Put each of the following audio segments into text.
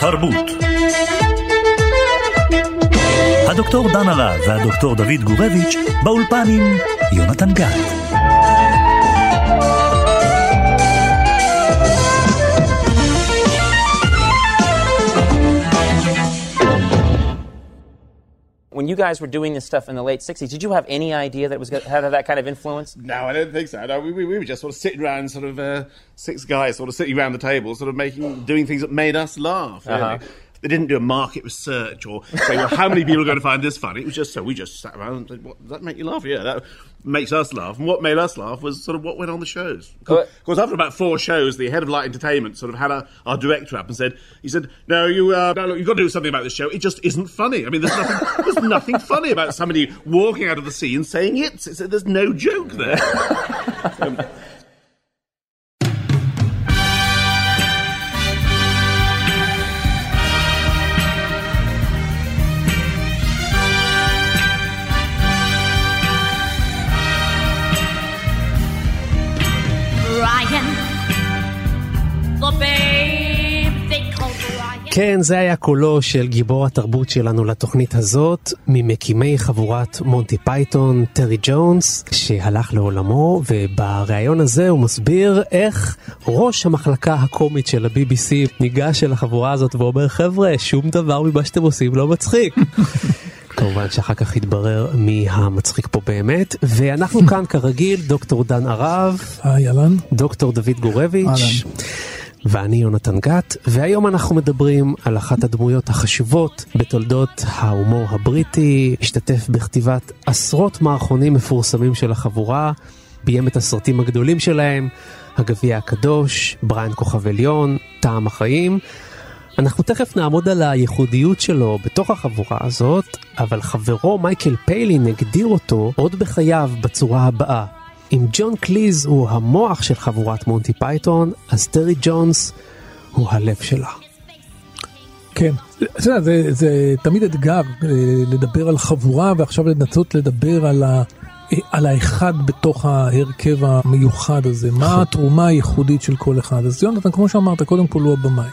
תרבות הדוקטור דן הרב והדוקטור דוד גורביץ' באולפן עם יונתן גת. You guys were doing this stuff in the late 60s, did you have any idea that it was going to have that kind of influence? No, I don't think so. No, we, we, we were just sort of sitting around, sort of uh, six guys, sort of sitting around the table, sort of making, doing things that made us laugh. Really. Uh-huh. They didn't do a market research or say, well, how many people are going to find this funny? It was just so we just sat around and said, what, does that make you laugh? Yeah, that makes us laugh. And what made us laugh was sort of what went on the shows. Of course, after about four shows, the head of Light Entertainment sort of had our, our director up and said, he said, no, you, uh, no, look, you've got to do something about this show. It just isn't funny. I mean, there's nothing, there's nothing funny about somebody walking out of the scene saying it. It's, there's no joke there. um, כן, זה היה קולו של גיבור התרבות שלנו לתוכנית הזאת, ממקימי חבורת מונטי פייתון, טרי ג'ונס, שהלך לעולמו, ובריאיון הזה הוא מסביר איך ראש המחלקה הקומית של ה-BBC ניגש אל החבורה הזאת ואומר, חבר'ה, שום דבר ממה שאתם עושים לא מצחיק. כמובן שאחר כך יתברר מי המצחיק פה באמת, ואנחנו כאן כרגיל, דוקטור דן ערב, היי אהלן, דוקטור דוד גורביץ'. ואני יונתן גת, והיום אנחנו מדברים על אחת הדמויות החשובות בתולדות ההומור הבריטי, השתתף בכתיבת עשרות מערכונים מפורסמים של החבורה, ביים את הסרטים הגדולים שלהם, הגביע הקדוש, בריין כוכב עליון, טעם החיים. אנחנו תכף נעמוד על הייחודיות שלו בתוך החבורה הזאת, אבל חברו מייקל פיילין הגדיר אותו עוד בחייו בצורה הבאה. אם ג'ון קליז הוא המוח של חבורת מונטי פייתון, אז טרי ג'ונס הוא הלב שלה. כן, זה, זה, זה תמיד אתגר אה, לדבר על חבורה ועכשיו לנסות לדבר על, ה, על האחד בתוך ההרכב המיוחד הזה, מה נכון. התרומה הייחודית של כל אחד. אז יונתן, כמו שאמרת, קודם כל הוא הבמאי.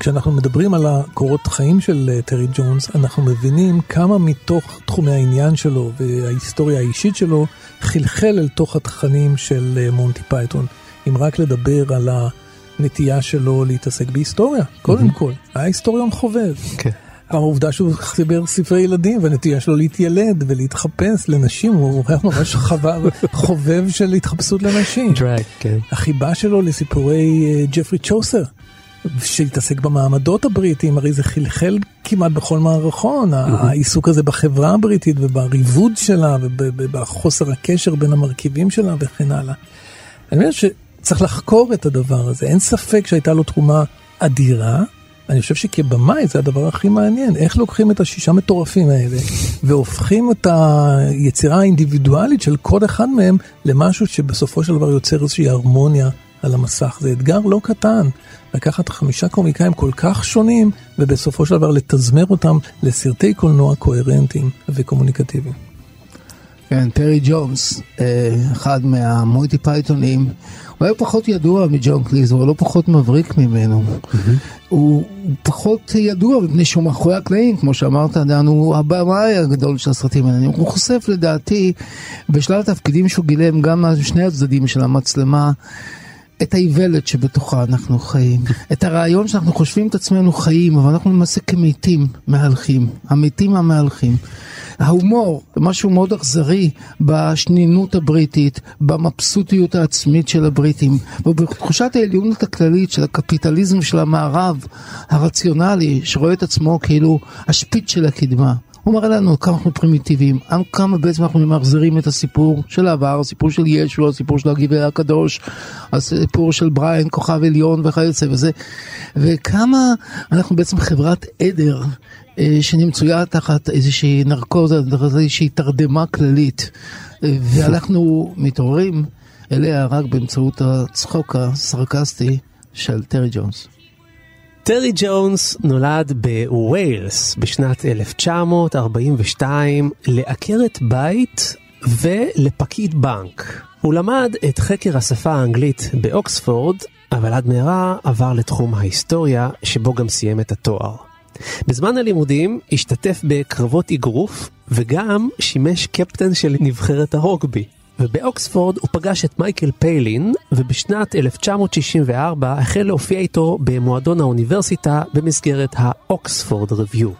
כשאנחנו מדברים על הקורות חיים של אה, טרי ג'ונס, אנחנו מבינים כמה מתוך תחומי העניין שלו וההיסטוריה האישית שלו חלחל אל תוך התכנים של אה, מונטי פייתון. אם רק לדבר על הנטייה שלו להתעסק בהיסטוריה, קודם כל, היה היסטוריון חובב. כן. העובדה שהוא חיבר ספרי ילדים והנטייה שלו להתיילד ולהתחפש לנשים, הוא היה ממש חובב של התחפשות לנשים. דרייק, כן. החיבה שלו לסיפורי uh, ג'פרי צ'וסר. שהתעסק במעמדות הבריטיים, הרי זה חלחל כמעט בכל מערכון, העיסוק הזה בחברה הבריטית ובריבוד שלה ובחוסר הקשר בין המרכיבים שלה וכן הלאה. אני אומר שצריך לחקור את הדבר הזה, אין ספק שהייתה לו תרומה אדירה. אני חושב שכבמאי זה הדבר הכי מעניין, איך לוקחים את השישה מטורפים האלה והופכים את היצירה האינדיבידואלית של כל אחד מהם למשהו שבסופו של דבר יוצר איזושהי הרמוניה על המסך. זה אתגר לא קטן, לקחת חמישה קומיקאים כל כך שונים, ובסופו של דבר לתזמר אותם לסרטי קולנוע קוהרנטיים וקומוניקטיביים. כן, טרי ג'ונס, אה, אחד מהמויטי פייתונים, הוא היה פחות ידוע מג'ון קליז, הוא לא פחות מבריק ממנו. הוא פחות ידוע מפני שהוא מאחורי הקלעים, כמו שאמרת, דן, הוא הבמאי הגדול של הסרטים האלה. הוא חושף לדעתי בשלל התפקידים שהוא גילם גם משני הצדדים של המצלמה. את האיוולת שבתוכה אנחנו חיים, את הרעיון שאנחנו חושבים את עצמנו חיים, אבל אנחנו למעשה כמתים מהלכים, המתים המהלכים. ההומור, משהו מאוד אכזרי בשנינות הבריטית, במבסוטיות העצמית של הבריטים, ובתחושת העליונות הכללית של הקפיטליזם של המערב הרציונלי, שרואה את עצמו כאילו השפיץ של הקדמה. הוא מראה לנו כמה אנחנו פרימיטיביים, כמה בעצם אנחנו ממחזרים את הסיפור של העבר, הסיפור של ישו, הסיפור של הגבעה הקדוש, הסיפור של בריין, כוכב עליון וכיוצא וזה, וכמה אנחנו בעצם חברת עדר אה, שמצויה תחת איזושהי נרקוזה, תחת איזושהי תרדמה כללית, ואנחנו מתעוררים אליה רק באמצעות הצחוק הסרקסטי של טרי ג'ונס. טרי ג'ונס נולד בווילס בשנת 1942 לעקרת בית ולפקיד בנק. הוא למד את חקר השפה האנגלית באוקספורד, אבל עד מהרה עבר לתחום ההיסטוריה, שבו גם סיים את התואר. בזמן הלימודים השתתף בקרבות אגרוף, וגם שימש קפטן של נבחרת הרוגבי. ובאוקספורד הוא פגש את מייקל פיילין, ובשנת 1964 החל להופיע איתו במועדון האוניברסיטה במסגרת האוקספורד ריוויו.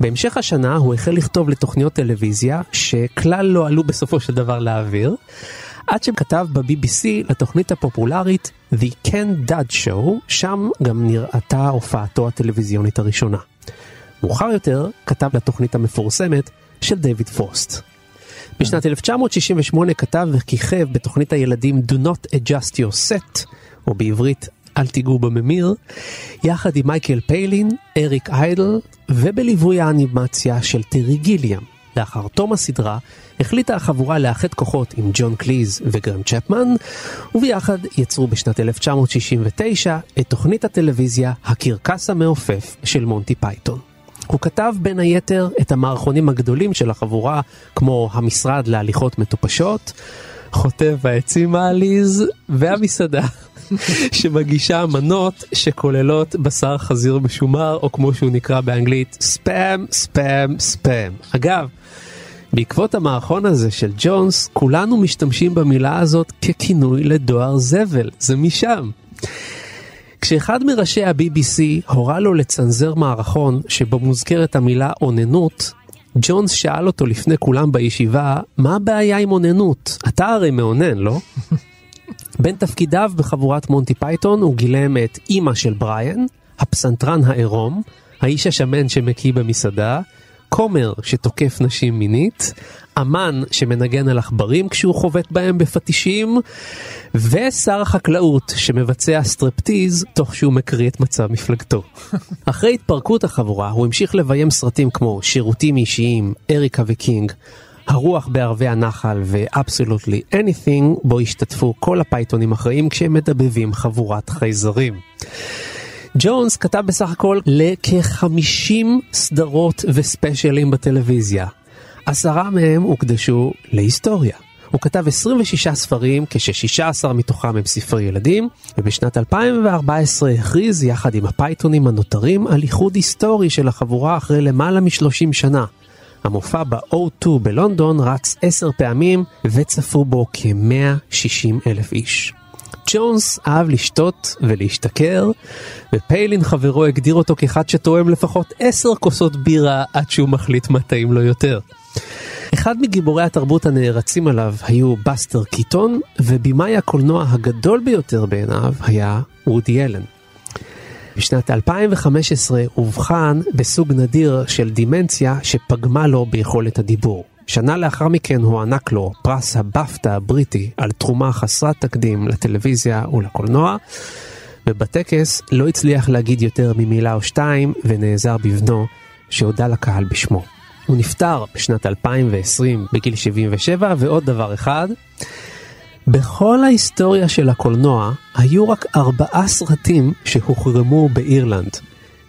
בהמשך השנה הוא החל לכתוב לתוכניות טלוויזיה שכלל לא עלו בסופו של דבר לאוויר, עד שכתב ב-BBC לתוכנית הפופולרית The Ken Dad Show, שם גם נראתה הופעתו הטלוויזיונית הראשונה. מאוחר יותר כתב לתוכנית המפורסמת של דייוויד פרוסט. בשנת 1968 כתב וכיכב בתוכנית הילדים Do Not Adjust Your Set, או בעברית אל תיגעו בממיר, יחד עם מייקל פיילין, אריק איידל, ובליווי האנימציה של טרי גיליאם. לאחר תום הסדרה, החליטה החבורה לאחד כוחות עם ג'ון קליז וגרהם צ'פמן, וביחד יצרו בשנת 1969 את תוכנית הטלוויזיה הקרקס המעופף של מונטי פייתון. הוא כתב בין היתר את המערכונים הגדולים של החבורה, כמו המשרד להליכות מטופשות, חוטב העצים העליז והמסעדה. שמגישה מנות שכוללות בשר חזיר משומר, או כמו שהוא נקרא באנגלית, ספאם, ספאם, ספאם. אגב, בעקבות המערכון הזה של ג'ונס, כולנו משתמשים במילה הזאת ככינוי לדואר זבל, זה משם. כשאחד מראשי ה-BBC הורה לו לצנזר מערכון שבו מוזכרת המילה אוננות, ג'ונס שאל אותו לפני כולם בישיבה, מה הבעיה עם אוננות? אתה הרי מאונן, לא? בין תפקידיו בחבורת מונטי פייתון הוא גילם את אימא של בריאן, הפסנתרן העירום, האיש השמן שמקיא במסעדה, כומר שתוקף נשים מינית, אמן שמנגן על עכברים כשהוא חובט בהם בפטישים, ושר החקלאות שמבצע סטרפטיז תוך שהוא מקריא את מצב מפלגתו. אחרי התפרקות החבורה הוא המשיך לביים סרטים כמו שירותים אישיים, אריק הוויקינג, הרוח בערבי הנחל ו-Absolutely Anything, בו השתתפו כל הפייתונים החיים כשהם מדבבים חבורת חייזרים. ג'ונס כתב בסך הכל לכ-50 סדרות וספיישלים בטלוויזיה. עשרה מהם הוקדשו להיסטוריה. הוא כתב 26 ספרים, כש-16 מתוכם הם ספרי ילדים, ובשנת 2014 הכריז יחד עם הפייתונים הנותרים על איחוד היסטורי של החבורה אחרי למעלה מ-30 שנה. המופע ב-O2 בלונדון רץ עשר פעמים וצפו בו כ-160 אלף איש. ג'ונס אהב לשתות ולהשתכר, ופיילין חברו הגדיר אותו כאחד שתואם לפחות עשר כוסות בירה עד שהוא מחליט מה טעים לו יותר. אחד מגיבורי התרבות הנערצים עליו היו בסטר קיטון, ובימאי הקולנוע הגדול ביותר בעיניו היה וודי אלן. בשנת 2015 אובחן בסוג נדיר של דמנציה שפגמה לו ביכולת הדיבור. שנה לאחר מכן הוענק לו פרס הבפטה הבריטי על תרומה חסרת תקדים לטלוויזיה ולקולנוע, ובטקס לא הצליח להגיד יותר ממילה או שתיים ונעזר בבנו שהודה לקהל בשמו. הוא נפטר בשנת 2020 בגיל 77 ועוד דבר אחד, בכל ההיסטוריה של הקולנוע היו רק ארבעה סרטים שהוחרמו באירלנד.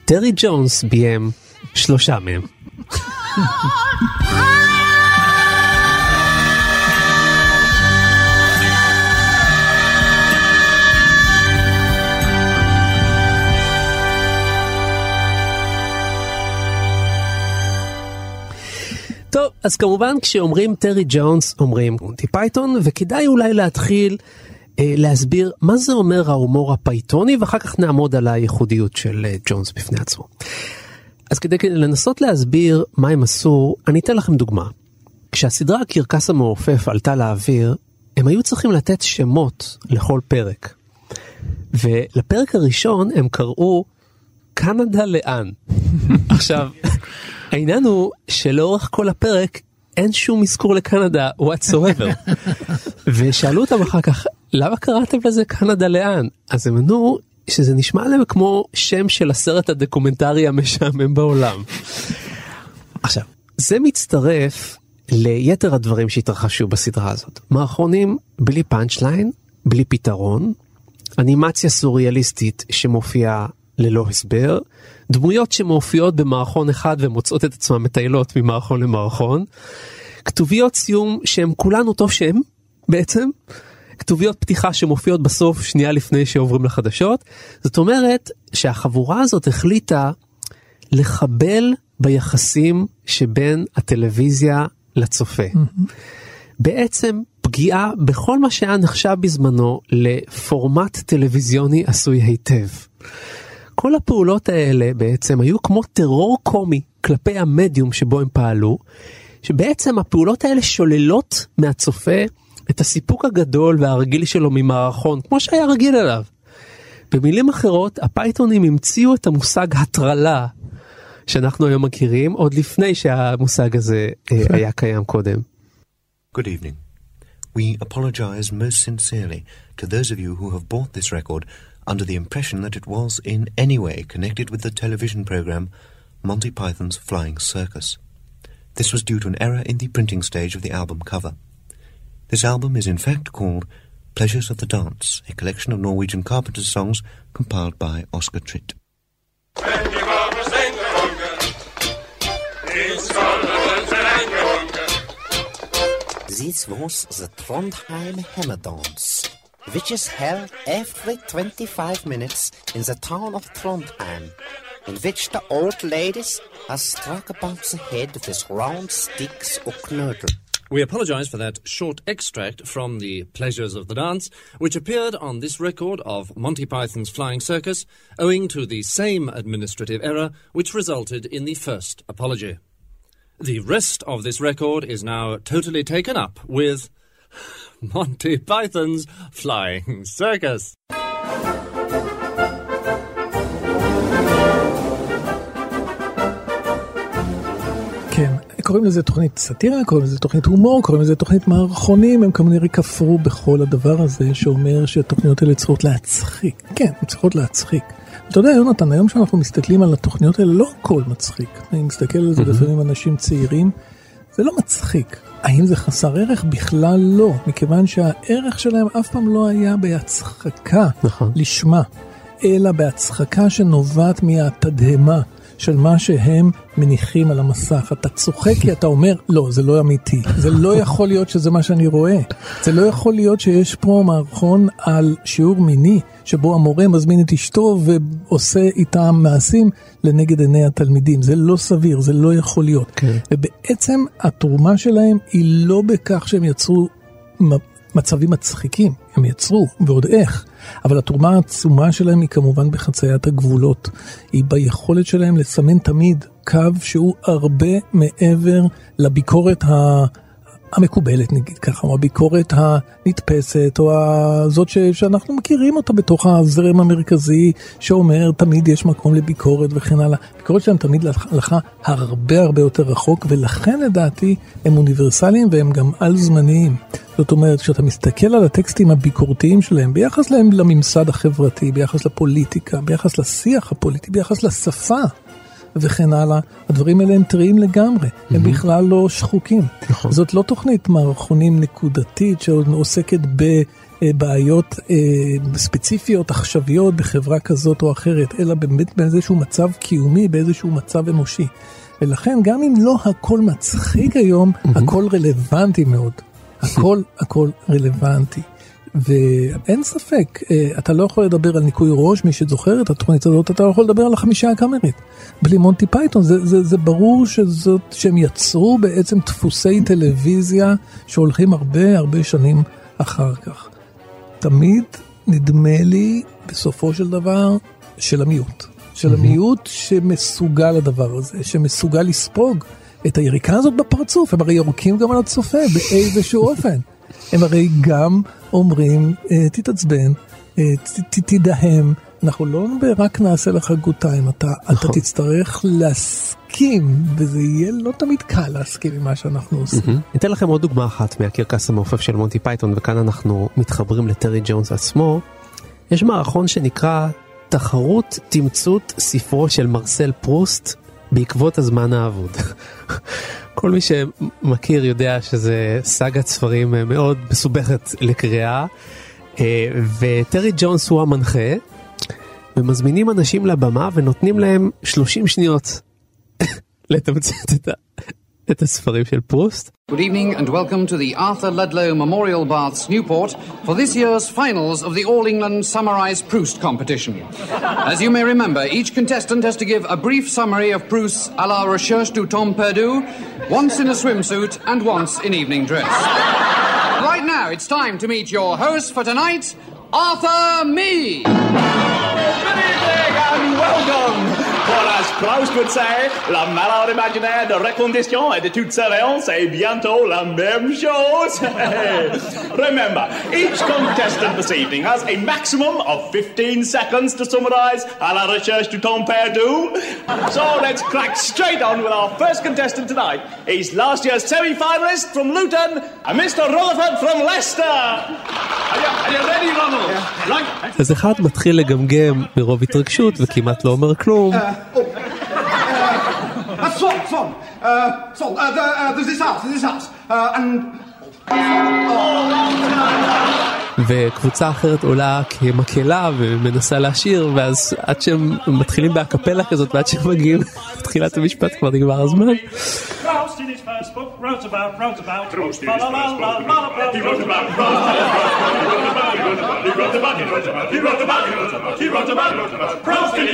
טרי ג'ונס ביים שלושה מהם. טוב, אז כמובן כשאומרים טרי ג'ונס אומרים מונטי פייתון, וכדאי אולי להתחיל אה, להסביר מה זה אומר ההומור הפייתוני, ואחר כך נעמוד על הייחודיות של אה, ג'ונס בפני עצמו. אז כדי לנסות להסביר מה הם עשו, אני אתן לכם דוגמה. כשהסדרה הקרקס המעופף עלתה לאוויר, הם היו צריכים לתת שמות לכל פרק. ולפרק הראשון הם קראו קנדה לאן. עכשיו, העניין הוא שלאורך כל הפרק אין שום אזכור לקנדה whatsoever. ושאלו אותם אחר כך למה קראתם לזה קנדה לאן אז הם ענו שזה נשמע להם כמו שם של הסרט הדוקומנטרי המשעמם בעולם. עכשיו זה מצטרף ליתר הדברים שהתרחשו בסדרה הזאת מערכונים בלי punch line בלי פתרון אנימציה סוריאליסטית שמופיעה ללא הסבר, דמויות שמופיעות במערכון אחד ומוצאות את עצמן מטיילות ממערכון למערכון, כתוביות סיום שהן כולן אותו שם בעצם, כתוביות פתיחה שמופיעות בסוף שנייה לפני שעוברים לחדשות. זאת אומרת שהחבורה הזאת החליטה לחבל ביחסים שבין הטלוויזיה לצופה. בעצם פגיעה בכל מה שהיה נחשב בזמנו לפורמט טלוויזיוני עשוי היטב. כל הפעולות האלה בעצם היו כמו טרור קומי כלפי המדיום שבו הם פעלו, שבעצם הפעולות האלה שוללות מהצופה את הסיפוק הגדול והרגיל שלו ממערכון, כמו שהיה רגיל אליו. במילים אחרות, הפייתונים המציאו את המושג הטרלה, שאנחנו היום מכירים, עוד לפני שהמושג הזה אה, היה קיים קודם. Good evening. We apologize most sincerely to those of you who have bought this record under the impression that it was in any way connected with the television program Monty Python's Flying Circus. This was due to an error in the printing stage of the album cover. This album is in fact called Pleasures of the Dance, a collection of Norwegian carpenters' songs compiled by Oscar Tritt. This was the Trondheim Hammer Dance, which is held every 25 minutes in the town of Trondheim, in which the old ladies are struck about the head with round sticks or knödel. We apologise for that short extract from The Pleasures of the Dance, which appeared on this record of Monty Python's Flying Circus, owing to the same administrative error which resulted in the first apology. The rest of this record is now totally taken up with Monty Python's Flying Circus. כן, קוראים לזה תוכנית סאטירה, קוראים לזה תוכנית הומור, קוראים לזה תוכנית מערכונים, הם כנראה כפרו בכל הדבר הזה שאומר שהתוכניות האלה צריכות להצחיק. כן, הן צריכות להצחיק. אתה יודע, יונתן, היום שאנחנו מסתכלים על התוכניות האלה, לא הכל מצחיק. אני מסתכל על זה לפעמים אנשים צעירים, זה לא מצחיק. האם זה חסר ערך? בכלל לא, מכיוון שהערך שלהם אף פעם לא היה בהצחקה נכון. לשמה, אלא בהצחקה שנובעת מהתדהמה של מה שהם מניחים על המסך. אתה צוחק כי אתה אומר, לא, זה לא אמיתי. זה לא יכול להיות שזה מה שאני רואה. זה לא יכול להיות שיש פה מערכון על שיעור מיני, שבו המורה מזמין את אשתו ועושה איתם מעשים לנגד עיני התלמידים. זה לא סביר, זה לא יכול להיות. כן. ובעצם התרומה שלהם היא לא בכך שהם יצרו מצבים מצחיקים, הם יצרו, ועוד איך. אבל התרומה העצומה שלהם היא כמובן בחציית הגבולות. היא ביכולת שלהם לסמן תמיד קו שהוא הרבה מעבר לביקורת ה... המקובלת נגיד ככה, או הביקורת הנתפסת, או זאת ש... שאנחנו מכירים אותה בתוך הזרם המרכזי, שאומר תמיד יש מקום לביקורת וכן הלאה. הביקורת שלהם תמיד הלכה הרבה הרבה יותר רחוק, ולכן לדעתי הם אוניברסליים והם גם על זמניים. זאת אומרת, כשאתה מסתכל על הטקסטים הביקורתיים שלהם, ביחס להם לממסד החברתי, ביחס לפוליטיקה, ביחס לשיח הפוליטי, ביחס לשפה, וכן הלאה, הדברים האלה הם טריים לגמרי, הם בכלל לא שחוקים. נכון. זאת לא תוכנית מערכונים נקודתית שעוסקת בבעיות אה, ספציפיות, עכשוויות, בחברה כזאת או אחרת, אלא באמת באיזשהו מצב קיומי, באיזשהו מצב אנושי. ולכן גם אם לא הכל מצחיק היום, הכל רלוונטי מאוד. הכל הכל רלוונטי. ואין ספק, אה, אתה לא יכול לדבר על ניקוי ראש, מי שזוכר את התוכנית הזאת, אתה לא יכול לדבר על החמישה הקאמרית. בלי מונטי פייתון, זה, זה, זה ברור שזאת, שהם יצרו בעצם דפוסי טלוויזיה שהולכים הרבה הרבה שנים אחר כך. תמיד נדמה לי, בסופו של דבר, של המיעוט. של המיעוט שמסוגל לדבר הזה, שמסוגל לספוג את היריקה הזאת בפרצוף, הם הרי יורקים גם על הצופה באיזשהו אופן. הם הרי גם אומרים, אה, תתעצבן, אה, תדהם, אנחנו לא רק נעשה לך good time, אתה, אתה תצטרך להסכים, וזה יהיה לא תמיד קל להסכים עם מה שאנחנו עושים. אתן לכם עוד דוגמה אחת מהקרקס המעופף של מונטי פייתון וכאן אנחנו מתחברים לטרי ג'ונס עצמו. יש מערכון שנקרא תחרות תמצות ספרו של מרסל פרוסט בעקבות הזמן האבוד. כל מי שמכיר יודע שזה סאגת ספרים מאוד מסובכת לקריאה אה, וטרי ג'ונס הוא המנחה ומזמינים אנשים לבמה ונותנים להם 30 שניות לתמצת את, Dit is Fabrizio Post. Good evening and welcome to the Arthur Ludlow Memorial Baths, Newport, for this year's finals of the All England Summarised Proust competition. As you may remember, each contestant has to give a brief summary of Proust's A la Recherche du Temps Perdu, once in a swimsuit and once in evening dress. right now, it's time to meet your host for tonight, Arthur Me. Good evening and welcome. Well, as Proust would say, la malade imaginaire de recondition et de toute surveillance est bientôt la même chose. Remember, each contestant this evening has a maximum of 15 seconds to summarize à la recherche du temps perdu. So let's crack straight on with our first contestant tonight. He's last year's semi-finalist from Luton, and Mr. Rutherford from Leicester. Are you, are you ready, Ronald? Right. אז אחד מתחיל לגמגם מרוב התרגשות וכמעט לא אומר כלום. Uh, Swan, Swan, Uh, so, uh, there, uh, there's this house, there's this house. Uh, and... Oh, oh, oh, oh, oh, oh, oh, oh. וקבוצה אחרת עולה כמקהלה ומנסה לשיר ואז עד שהם מתחילים בהקפלה כזאת ועד שהם מגיעים לתחילת המשפט כבר נגמר הזמן. Proust in his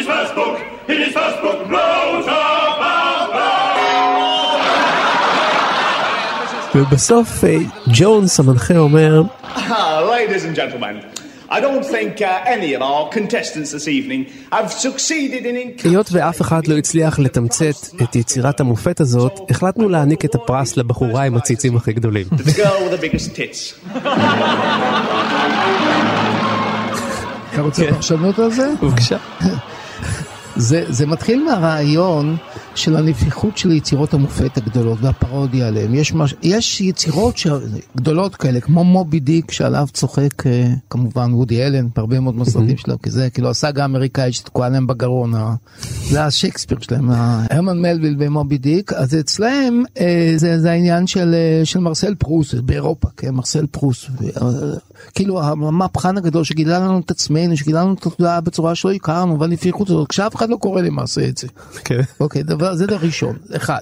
first book in his first book. Wrote about Proust. Evening have succeeded in היות ואף אחד לא הצליח לתמצת את יצירת המופת הזאת, החלטנו להעניק את הפרס לבחורה עם הציצים הכי גדולים. אתה רוצה פרשנות על זה? בבקשה. זה, זה מתחיל מהרעיון של הנפיחות של יצירות המופת הגדולות והפרודיה עליהן. יש, מש, יש יצירות ש... גדולות כאלה, כמו מובי דיק, שעליו צוחק אה, כמובן וודי אלן, בהרבה מאוד מהסרטים שלו, כי זה כאילו הסאגה האמריקאית שתקועה להם בגרון, ה- זה השייקספיר שלהם, הרמן מלוויל ומובי דיק, אז אצלהם אה, זה, זה העניין של, אה, של מרסל פרוס, באירופה, כן, מרסל פרוס. אה, כאילו המהפכן הגדול שגילה לנו את עצמנו, שגילה לנו את התודעה בצורה שלא הכרנו, והנפיחות הזאת, כשאף אחד לא קורא למעשה את זה. כן. אוקיי, דבר, זה דבר ראשון, אחד.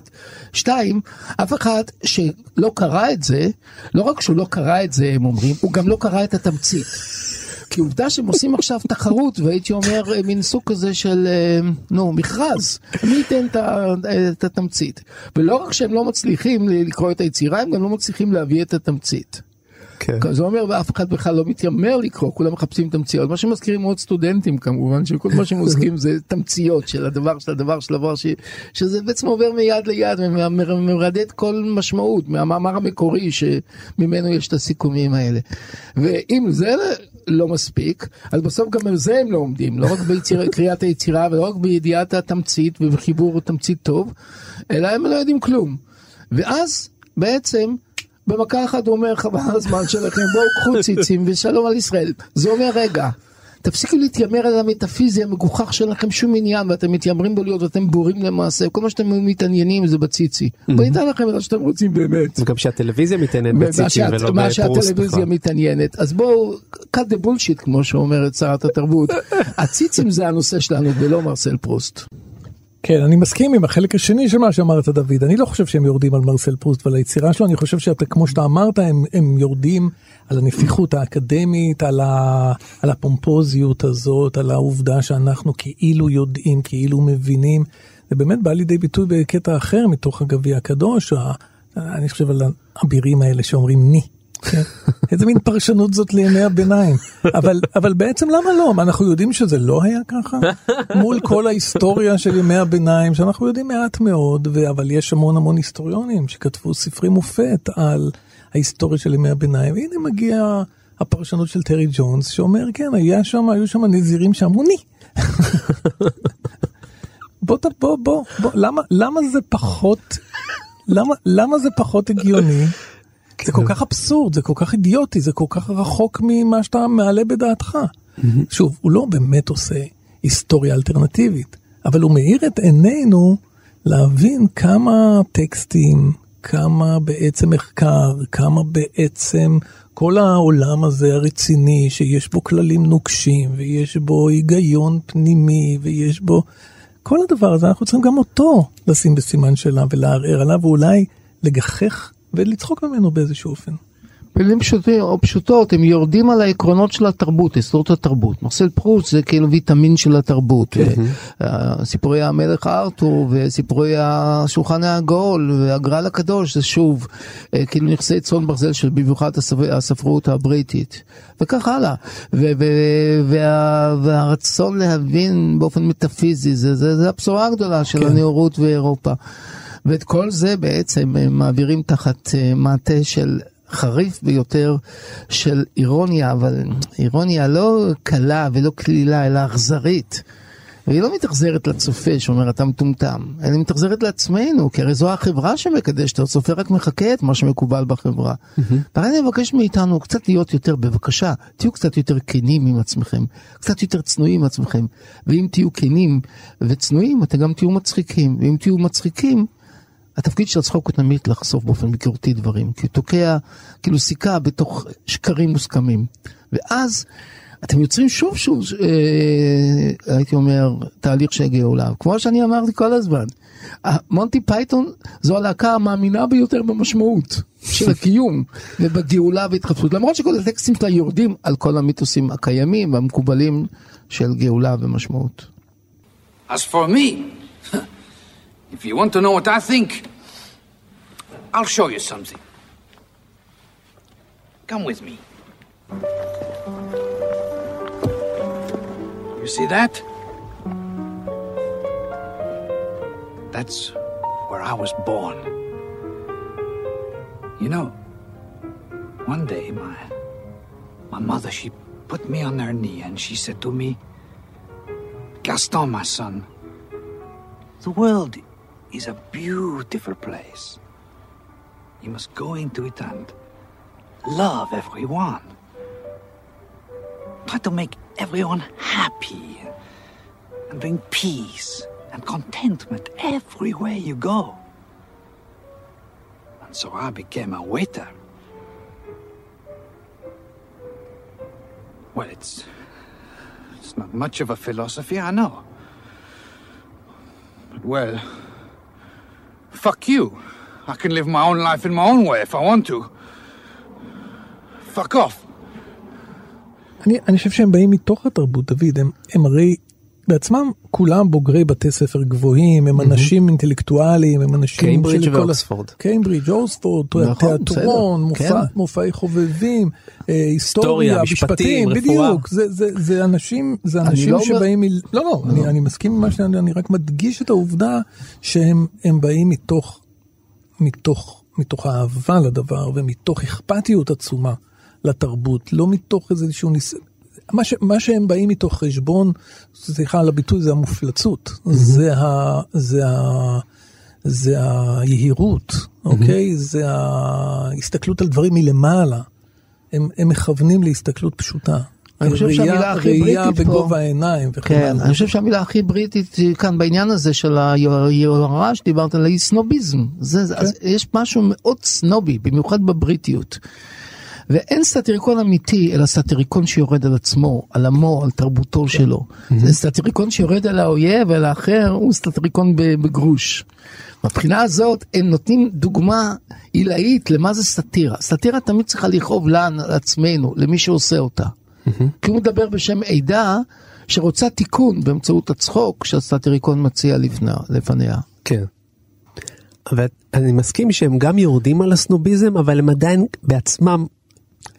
שתיים, אף אחד שלא קרא את זה, לא רק שהוא לא קרא את זה, הם אומרים, הוא גם לא קרא את התמצית. כי עובדה שהם עושים עכשיו תחרות, והייתי אומר, אה, מין סוג כזה של, אה, נו, מכרז. מי ייתן את התמצית? ולא רק שהם לא מצליחים לקרוא את היצירה, הם גם לא מצליחים להביא את התמצית. כן. זה אומר ואף אחד בכלל לא מתיימר לקרוא, כולם מחפשים תמציות, מה שמזכירים עוד סטודנטים כמובן, שכל מה שהם עוסקים זה תמציות של הדבר של הדבר של הדבר, ש, שזה בעצם עובר מיד ליד ומרדד כל משמעות מהמאמר המקורי שממנו יש את הסיכומים האלה. ואם זה לא מספיק, אז בסוף גם על זה הם לא עומדים, לא רק בקריאת היצירה ולא רק בידיעת התמצית ובחיבור תמצית טוב, אלא הם לא יודעים כלום. ואז בעצם במכה אחת הוא אומר חבל הזמן שלכם בואו קחו ציצים ושלום על ישראל. זה אומר רגע. תפסיקו להתיימר על המטאפיזי המגוחך שאין לכם שום עניין ואתם מתיימרים בו להיות ואתם בורים למעשה כל מה שאתם מתעניינים זה בציצי. בואו ניתן לכם את מה שאתם רוצים באמת. וגם שהטלוויזיה מתעניינת מה שאת- ולא מה בפרוס שהטלוויזיה. מתעניינת אז בואו cut the bullshit כמו שאומרת שרת התרבות. הציצים זה הנושא שלנו ולא מרסל פרוסט. כן, אני מסכים עם החלק השני של מה שאמרת דוד, אני לא חושב שהם יורדים על מרסל פרוסט ועל היצירה שלו, אני חושב שאתה, כמו שאתה אמרת, הם, הם יורדים על הנפיחות האקדמית, על, ה, על הפומפוזיות הזאת, על העובדה שאנחנו כאילו יודעים, כאילו מבינים. זה באמת בא לידי ביטוי בקטע אחר מתוך הגביע הקדוש, ה- אני חושב על האבירים האלה שאומרים ני. כן? איזה מין פרשנות זאת לימי הביניים. אבל, אבל בעצם למה לא? אנחנו יודעים שזה לא היה ככה? מול כל ההיסטוריה של ימי הביניים, שאנחנו יודעים מעט מאוד, ו... אבל יש המון המון היסטוריונים שכתבו ספרי מופת על ההיסטוריה של ימי הביניים. והנה מגיע הפרשנות של טרי ג'ונס, שאומר, כן, היה שם, היו שם נזירים שאמרו ני. בוא, בוא, בוא, בוא, למה, למה זה פחות, למה, למה זה פחות הגיוני? זה כל כך אבסורד, זה כל כך אידיוטי, זה כל כך רחוק ממה שאתה מעלה בדעתך. שוב, הוא לא באמת עושה היסטוריה אלטרנטיבית, אבל הוא מאיר את עינינו להבין כמה טקסטים, כמה בעצם מחקר, כמה בעצם כל העולם הזה הרציני, שיש בו כללים נוקשים, ויש בו היגיון פנימי, ויש בו... כל הדבר הזה, אנחנו צריכים גם אותו לשים בסימן שאלה ולערער עליו, ואולי לגחך ולצחוק ממנו באיזשהו אופן. במילים פשוטות, או פשוטות, הם יורדים על העקרונות של התרבות, יסודות התרבות. מרסל פרוס זה כאילו ויטמין של התרבות. אה, סיפורי המלך ארתור וסיפורי השולחן העגול והגרל הקדוש זה שוב אה, כאילו נכסי צאן ברזל של במיוחד הספר- הספרות הבריטית. וכך הלאה. והרצון להבין באופן מטאפיזי, זה, הבשורה הגדולה של הנאורות ואירופה. ואת כל זה בעצם הם מעבירים תחת אה, מעטה של חריף ביותר של אירוניה, אבל אירוניה לא קלה ולא קלילה, אלא אכזרית. והיא לא מתאכזרת לצופה שאומר אתה מטומטם, אלא היא מתאכזרת לעצמנו, כי הרי זו החברה שמקדשת, הצופה רק מחקה את מה שמקובל בחברה. לכן אני מבקש מאיתנו קצת להיות יותר, בבקשה, תהיו קצת יותר כנים עם עצמכם, קצת יותר צנועים עם עצמכם, ואם תהיו כנים וצנועים, אתם גם תהיו מצחיקים, ואם תהיו מצחיקים, התפקיד של הצחוק הוא תמיד לחשוף באופן ביקורתי דברים, כי הוא תוקע כאילו סיכה בתוך שקרים מוסכמים. ואז אתם יוצרים שוב שוב, אה, הייתי אומר, תהליך של גאולה. כמו שאני אמרתי כל הזמן, מונטי פייתון זו הלהקה המאמינה ביותר במשמעות של הקיום ובגאולה והתחדשות, למרות שכל הטקסטים שלה יורדים על כל המיתוסים הקיימים והמקובלים של גאולה ומשמעות. As for me, if you want to know what I think, I'll show you something. Come with me. You see that? That's where I was born. You know, one day my my mother she put me on her knee and she said to me, Gaston, my son, the world is a beautiful place. You must go into it and love everyone. Try to make everyone happy and bring peace and contentment everywhere you go. And so I became a waiter. Well, it's it's not much of a philosophy, I know. But well, fuck you. I can live my own life in my own way if I want to. Fuck off. אני, אני חושב שהם באים מתוך התרבות, דוד, הם, הם הרי בעצמם כולם בוגרי בתי ספר גבוהים, הם אנשים אינטלקטואליים, הם אנשים קיימברידג' ואוקספורד. קיימברידג', אוקספורד, תיאטרון, כן. מופעי חובבים, אה, היסטוריה, משפטים. בדיוק, זה, זה, זה אנשים, זה אנשים לא שבאים, מ... לא, לא, אני, אני מסכים עם מה שאני, אני רק מדגיש את העובדה שהם הם באים מתוך, מתוך, מתוך אהבה לדבר ומתוך אכפתיות עצומה לתרבות, לא מתוך איזשהו ניס... מה, ש, מה שהם באים מתוך חשבון, סליחה על הביטוי, זה המופלצות, זה, ה, זה, ה, זה היהירות, אוקיי? זה ההסתכלות על דברים מלמעלה. הם, הם מכוונים להסתכלות פשוטה. אני חושב ראייה- שהמילה הכי ראייה בריטית פה- בגובה העיניים וכן כן. אני חושב שהמילה הכי בריטית כאן בעניין הזה של היוהרה שדיברת עליה היא סנוביזם. זה, זה, אז יש משהו מאוד סנובי, במיוחד בבריטיות. ואין סאטיריקון אמיתי, אלא סאטיריקון שיורד על עצמו, על עמו, על תרבותו שלו. זה סאטיריקון שיורד על האויב, על האחר, הוא סאטיריקון ב- בגרוש. מבחינה הזאת, הם נותנים דוגמה עילאית למה זה סאטירה. סאטירה תמיד צריכה לכאוב לנו, לעצמנו, למי שעושה אותה. כי הוא מדבר בשם עדה שרוצה תיקון באמצעות הצחוק שהסאטיריקון מציע לפני, לפניה. כן. אבל אני מסכים שהם גם יורדים על הסנוביזם, אבל הם עדיין בעצמם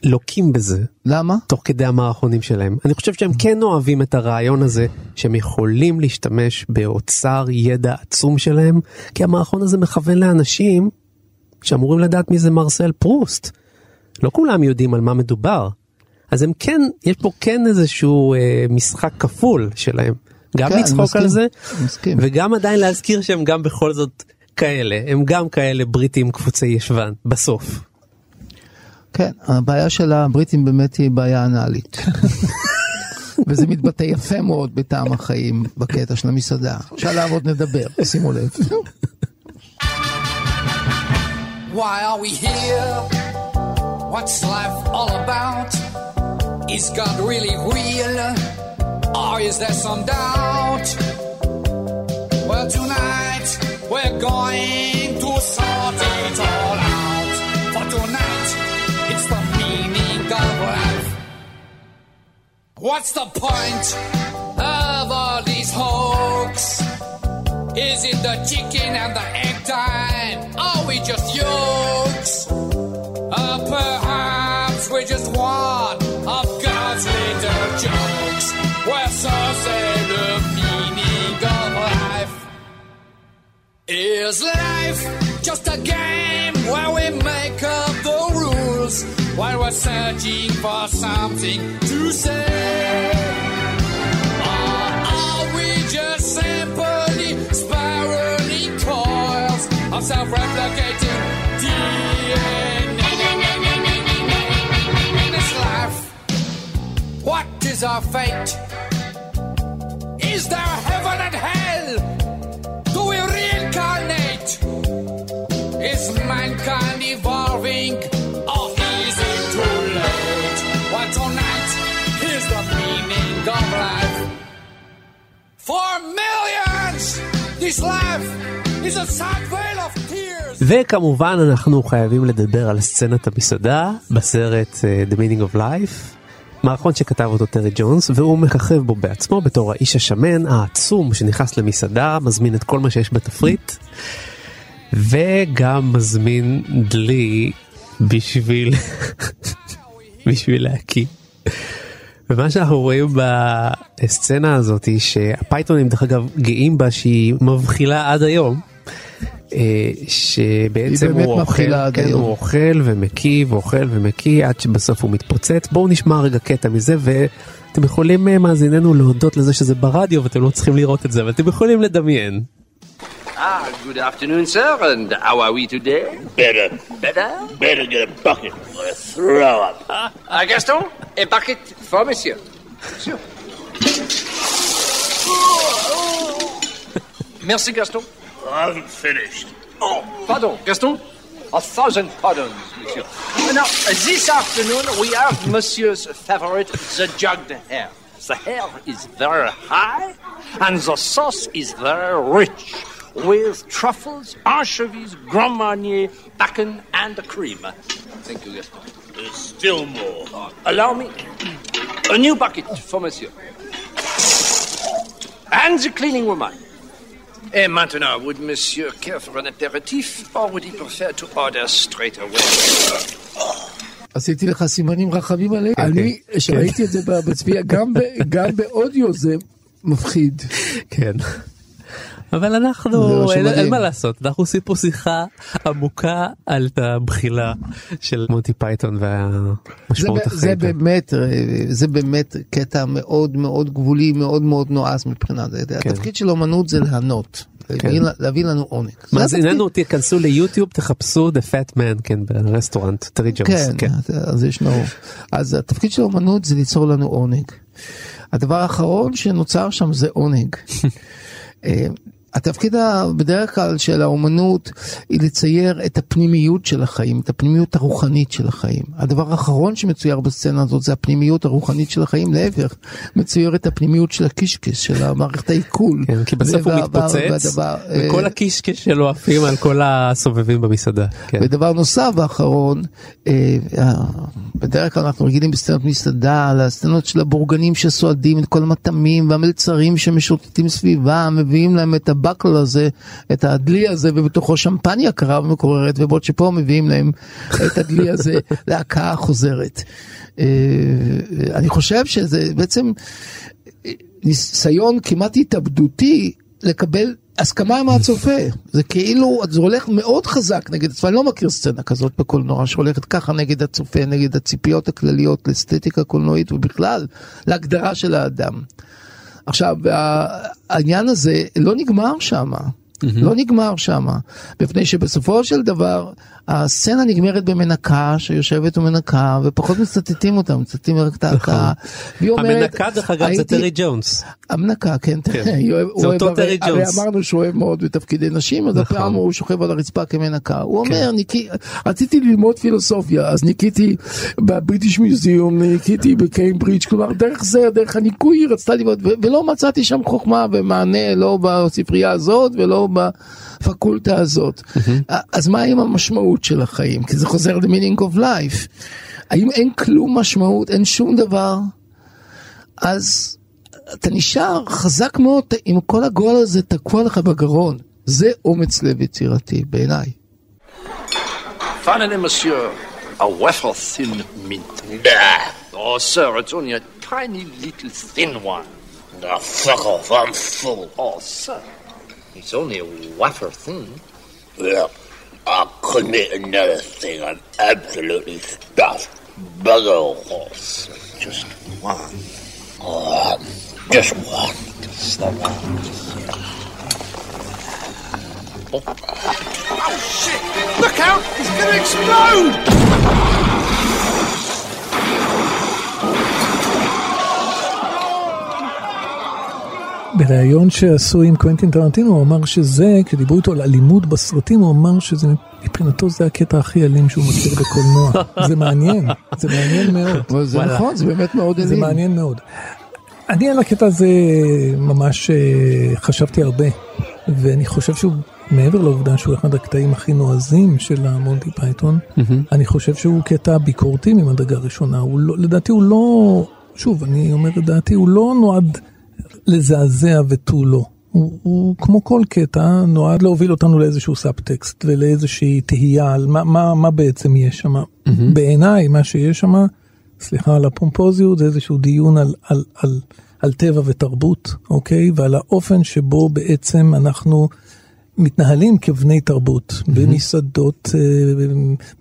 לוקים בזה. למה? תוך כדי המערכונים שלהם. אני חושב שהם כן אוהבים את הרעיון הזה שהם יכולים להשתמש באוצר ידע עצום שלהם, כי המערכון הזה מכוון לאנשים שאמורים לדעת מי זה מרסל פרוסט. לא כולם יודעים על מה מדובר. אז הם כן, יש פה כן איזשהו אה, משחק כפול שלהם. גם כן, לצחוק מסכים, על זה, מסכים. וגם עדיין להזכיר שהם גם בכל זאת כאלה, הם גם כאלה בריטים קפוצי ישבן, בסוף. כן, הבעיה של הבריטים באמת היא בעיה אנאלית. וזה מתבטא יפה מאוד בטעם החיים בקטע של המסעדה, שעליו עוד נדבר, שימו לב. Why are we here? What's life all about? Is God really real? Or is there some doubt? Well, tonight we're going to sort it What's the point of all these hoax? Is it the chicken and the egg time? Are we just yokes? Or perhaps we're just one of God's little jokes. Where some say the meaning of life is life just a game we're searching for something to say? Or are we just simply spiraling coils of self-replicating DNA? In this life, what is our fate? Is there וכמובן אנחנו חייבים לדבר על סצנת המסעדה בסרט אה, The Meaning of Life. מערכון שכתב אותו טרי ג'ונס והוא מככב בו בעצמו בתור האיש השמן העצום שנכנס למסעדה מזמין את כל מה שיש בתפריט וגם מזמין דלי בשביל בשביל להקיא. ומה שאנחנו רואים בסצנה הזאת שהפייתונים דרך אגב גאים בה שהיא מבחילה עד היום. אה, שבעצם הוא אוכל, כן. הוא אוכל ומקיא ואוכל ומקיא עד שבסוף הוא מתפוצץ. בואו נשמע רגע קטע מזה ואתם יכולים אה, מאזיננו להודות לזה שזה ברדיו ואתם לא צריכים לראות את זה אבל אתם יכולים לדמיין. Ah, good afternoon, sir, and how are we today? Better. Better? Better get a bucket or a throw up. Uh, Gaston, a bucket for monsieur. Monsieur. Merci, Gaston. I haven't finished. Oh, pardon, Gaston. A thousand pardons, monsieur. Now, this afternoon we have monsieur's favorite, the jugged hare. The hare is very high, and the sauce is very rich, with truffles, anchovies, Grand Marnier, bacon, and cream. Thank you, Gaston. There's still more. allow me a new bucket for monsieur. And the cleaning woman. Et maintenant, would monsieur care for an aperitif, or would he prefer to order straight away? עשיתי לך סימנים רחבים עליהם. אני, שראיתי את זה בצפייה, גם באודיו זה מפחיד. כן. אבל אנחנו, אין, אין. מה לעשות, אנחנו עושים פה שיחה עמוקה על הבחילה של מונטי פייתון והמשמעות ב- זה החיים. באמת, זה באמת קטע מאוד מאוד גבולי, מאוד מאוד נועז מבחינה זה. כן. התפקיד של אומנות זה ליהנות, להביא- להביא לנו עונג. מאזיננו תיכנסו ליוטיוב תחפשו The Fat Man כן ב restaurant טרי ג'ונס. כן, אז ישנו. אז התפקיד של האומנות זה ליצור לנו עונג. הדבר האחרון שנוצר שם זה עונג. התפקיד ה- בדרך כלל של האומנות היא לצייר את הפנימיות של החיים, את הפנימיות הרוחנית של החיים. הדבר האחרון שמצויר בסצנה הזאת זה הפנימיות הרוחנית של החיים, להפך, מצייר את הפנימיות של הקישקס, של המערכת העיכול. כן, כי בסוף הוא מתפוצץ אה, וכל הקישקש שלו עפים על כל הסובבים במסעדה. כן. ודבר נוסף ואחרון, אה, אה, בדרך כלל אנחנו רגילים בסצנות מסעדה, לסצנות של הבורגנים שסועדים את כל המטעמים והמלצרים שמשוטטים סביבם, מביאים להם את הבקל הזה, את הדלי הזה, ובתוכו שמפניה קרה ומקוררת, ובעוד שפה מביאים להם את הדלי הזה להקאה חוזרת. אה, אני חושב שזה בעצם ניסיון כמעט התאבדותי לקבל הסכמה מהצופה. זה כאילו, זה הולך מאוד חזק נגד הצופה, אני לא מכיר סצנה כזאת בקולנוע שהולכת ככה נגד הצופה, נגד הציפיות הכלליות לאסתטיקה קולנועית ובכלל להגדרה של האדם. עכשיו, העניין הזה לא נגמר שם. לא נגמר שם, מפני שבסופו של דבר הסצנה נגמרת במנקה שיושבת ומנקה ופחות מצטטים אותה, מצטטים רק את. והיא אומרת, המנקה דרך אגב זה טרי ג'ונס. המנקה, כן, כן. זה אותו הרי- טרי הרי ג'ונס. אמרנו שהוא אוהב מאוד בתפקידי נשים, אז נכון. הפעם הוא שוכב על הרצפה כמנקה. הוא אומר, "ניקי- רציתי ללמוד פילוסופיה, אז ניקיתי ב British Museum, ניקיתי בקיימברידג', כלומר דרך זה, דרך הניקוי היא רצתה ללמוד, ולא מצאתי שם חוכמה ומענה, לא בספרייה הזאת ולא בפקולטה הזאת. אז מה עם המשמעות של החיים? כי זה חוזר ל-meaning of life. האם אין כלום משמעות, אין שום דבר? אז אתה נשאר חזק מאוד עם כל הגול הזה תקוע לך בגרון. זה אומץ לב יצירתי בעיניי. Finally, monsieur, a wafer thin mint. Nah. Oh, sir, it's only a tiny little thin one. Now, fuck off, I'm full. Oh, sir, it's only a wafer thing. Look, I couldn't eat another thing. I'm absolutely stuffed. Bugger all horse. Just one. Oh, just one. Just the one. Oh. oh, shit! Look out! It's gonna explode! בריאיון שעשו עם קוונטין טרנטינו הוא אמר שזה, כשדיברו איתו על אלימות בסרטים, הוא אמר שזה מבחינתו זה הקטע הכי אלים שהוא מכיר בקולנוע. זה מעניין, זה מעניין מאוד. זה נכון, זה באמת מאוד אלים. זה מעניין מאוד. אני על הקטע הזה ממש אה, חשבתי הרבה, ואני חושב שהוא, מעבר לעובדה שהוא אחד הקטעים הכי נועזים של המונטי פייתון, אני חושב שהוא קטע ביקורתי ממדרגה ראשונה. לא, לדעתי הוא לא, שוב, אני אומר את דעתי, הוא לא נועד לזעזע ותו לא. הוא, הוא כמו כל קטע נועד להוביל אותנו לאיזשהו סאבטקסט ולאיזושהי תהייה על מה, מה, מה בעצם יש שם. Mm-hmm. בעיניי מה שיש שם, סליחה על הפומפוזיות, זה איזשהו דיון על, על, על, על טבע ותרבות, אוקיי? ועל האופן שבו בעצם אנחנו מתנהלים כבני תרבות, mm-hmm. במסעדות אה,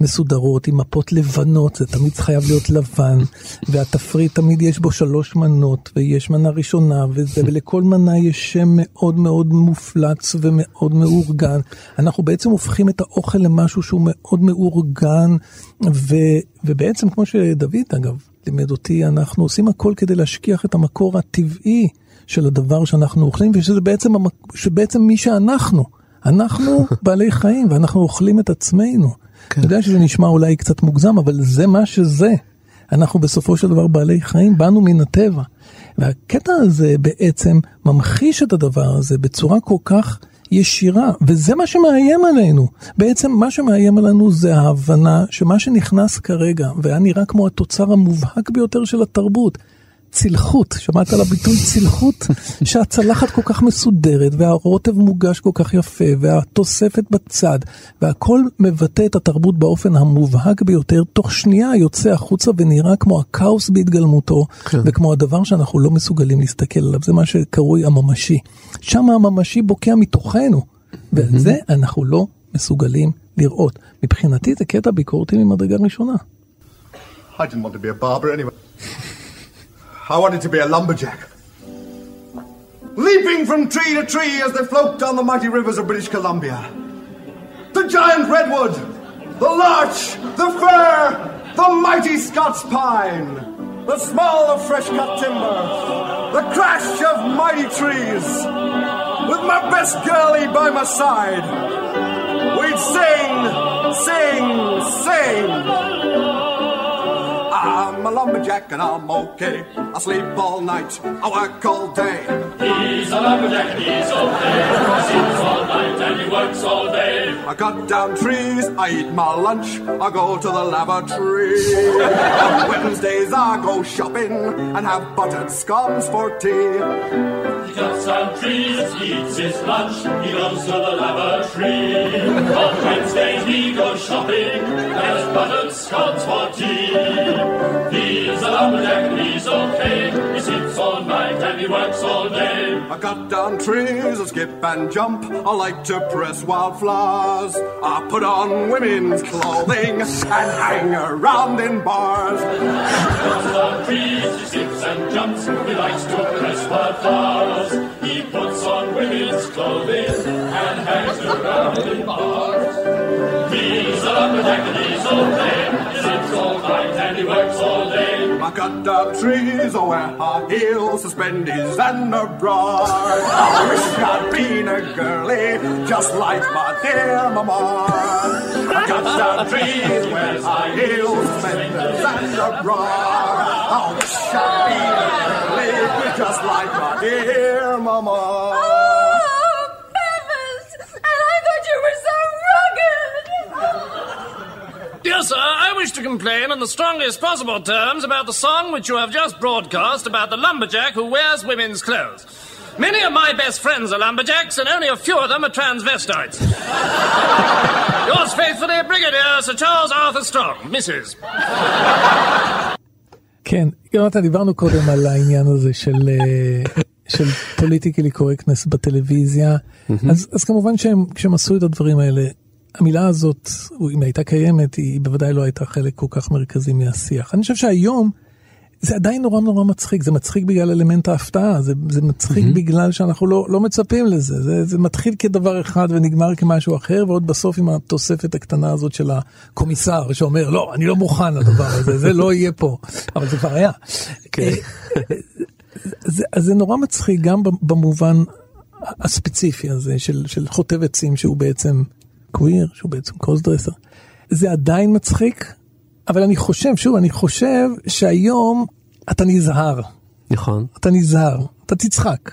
מסודרות עם מפות לבנות, זה תמיד חייב להיות לבן, והתפריט תמיד יש בו שלוש מנות, ויש מנה ראשונה וזה, ולכל מנה יש שם מאוד מאוד מופלץ ומאוד מאורגן. אנחנו בעצם הופכים את האוכל למשהו שהוא מאוד מאורגן, ו, ובעצם כמו שדוד אגב לימד אותי, אנחנו עושים הכל כדי להשכיח את המקור הטבעי. של הדבר שאנחנו אוכלים, ושזה בעצם, שבעצם מי שאנחנו. אנחנו בעלי חיים ואנחנו אוכלים את עצמנו. כן. אני יודע שזה נשמע אולי קצת מוגזם, אבל זה מה שזה. אנחנו בסופו של דבר בעלי חיים, באנו מן הטבע. והקטע הזה בעצם ממחיש את הדבר הזה בצורה כל כך ישירה, וזה מה שמאיים עלינו. בעצם מה שמאיים עלינו זה ההבנה שמה שנכנס כרגע, והיה נראה כמו התוצר המובהק ביותר של התרבות, צלחות, שמעת על הביטוי צלחות? שהצלחת כל כך מסודרת והרוטב מוגש כל כך יפה והתוספת בצד והכל מבטא את התרבות באופן המובהק ביותר, תוך שנייה יוצא החוצה ונראה כמו הכאוס בהתגלמותו כן. וכמו הדבר שאנחנו לא מסוגלים להסתכל עליו, זה מה שקרוי הממשי. שם הממשי בוקע מתוכנו, ואת זה אנחנו לא מסוגלים לראות. מבחינתי זה קטע ביקורתי ממדרגה ראשונה. I didn't want to be a barber anyway. I wanted to be a lumberjack. Leaping from tree to tree as they float down the mighty rivers of British Columbia. The giant redwood, the larch, the fir, the mighty Scots pine, the smell of fresh cut timber, the crash of mighty trees. With my best girlie by my side, we'd sing, sing, sing. I'm a lumberjack and I'm okay. I sleep all night, I work all day. He's a lumberjack and he's okay. He sleeps all night and he works all day. I cut down trees, I eat my lunch, I go to the lavatory. On Wednesdays I go shopping and have buttered scones for tea. He cuts down trees, he eats his lunch, he goes to the lavatory. On Wednesdays he goes shopping and has buttered scones for tea. He's a lumberjack and he's okay. He sleeps all night and he works all day. I cut down trees, I skip and jump. I like to press wildflowers. I put on women's clothing and hang around in bars. He cuts down trees, he skips and jumps. He likes to press wildflowers. He puts on women's clothing and hangs around in bars. He's a and he's okay. He sleeps all night and he works all day. I cut down trees, I wear high heels, suspenders and a bra. I wish I'd been a girlie, just like my dear mama. I cut down trees, wear high heels, suspenders and a bra. I wish I'd been a girlie, just like my dear mama. Dear sir, I wish to complain in the strongest possible terms about the song which you have just broadcast about the lumberjack who wears women's clothes. Many of my best friends are lumberjacks, and only a few of them are transvestites. Yours faithfully, Brigadier Sir Charles Arthur Strong, Mrs. כן, יונתן, דיברנו קודם על העניין הזה של, אה, של פוליטיקלי קורקטנס בטלוויזיה, אז, אז כמובן שהם, כשהם עשו את הדברים האלה, המילה הזאת, אם הייתה קיימת, היא בוודאי לא הייתה חלק כל כך מרכזי מהשיח. אני חושב שהיום זה עדיין נורא נורא מצחיק, זה מצחיק בגלל אלמנט ההפתעה, זה, זה מצחיק mm-hmm. בגלל שאנחנו לא, לא מצפים לזה, זה, זה מתחיל כדבר אחד ונגמר כמשהו אחר, ועוד בסוף עם התוספת הקטנה הזאת של הקומיסר שאומר, לא, אני לא מוכן לדבר הזה, זה לא יהיה פה, אבל זה כבר היה. כן. זה, אז זה נורא מצחיק גם במובן הספציפי הזה של, של חוטב עצים שהוא בעצם קוויר, שהוא בעצם קוסדרסר. זה עדיין מצחיק, אבל אני חושב, שוב, אני חושב שהיום אתה נזהר. נכון. אתה נזהר, אתה תצחק.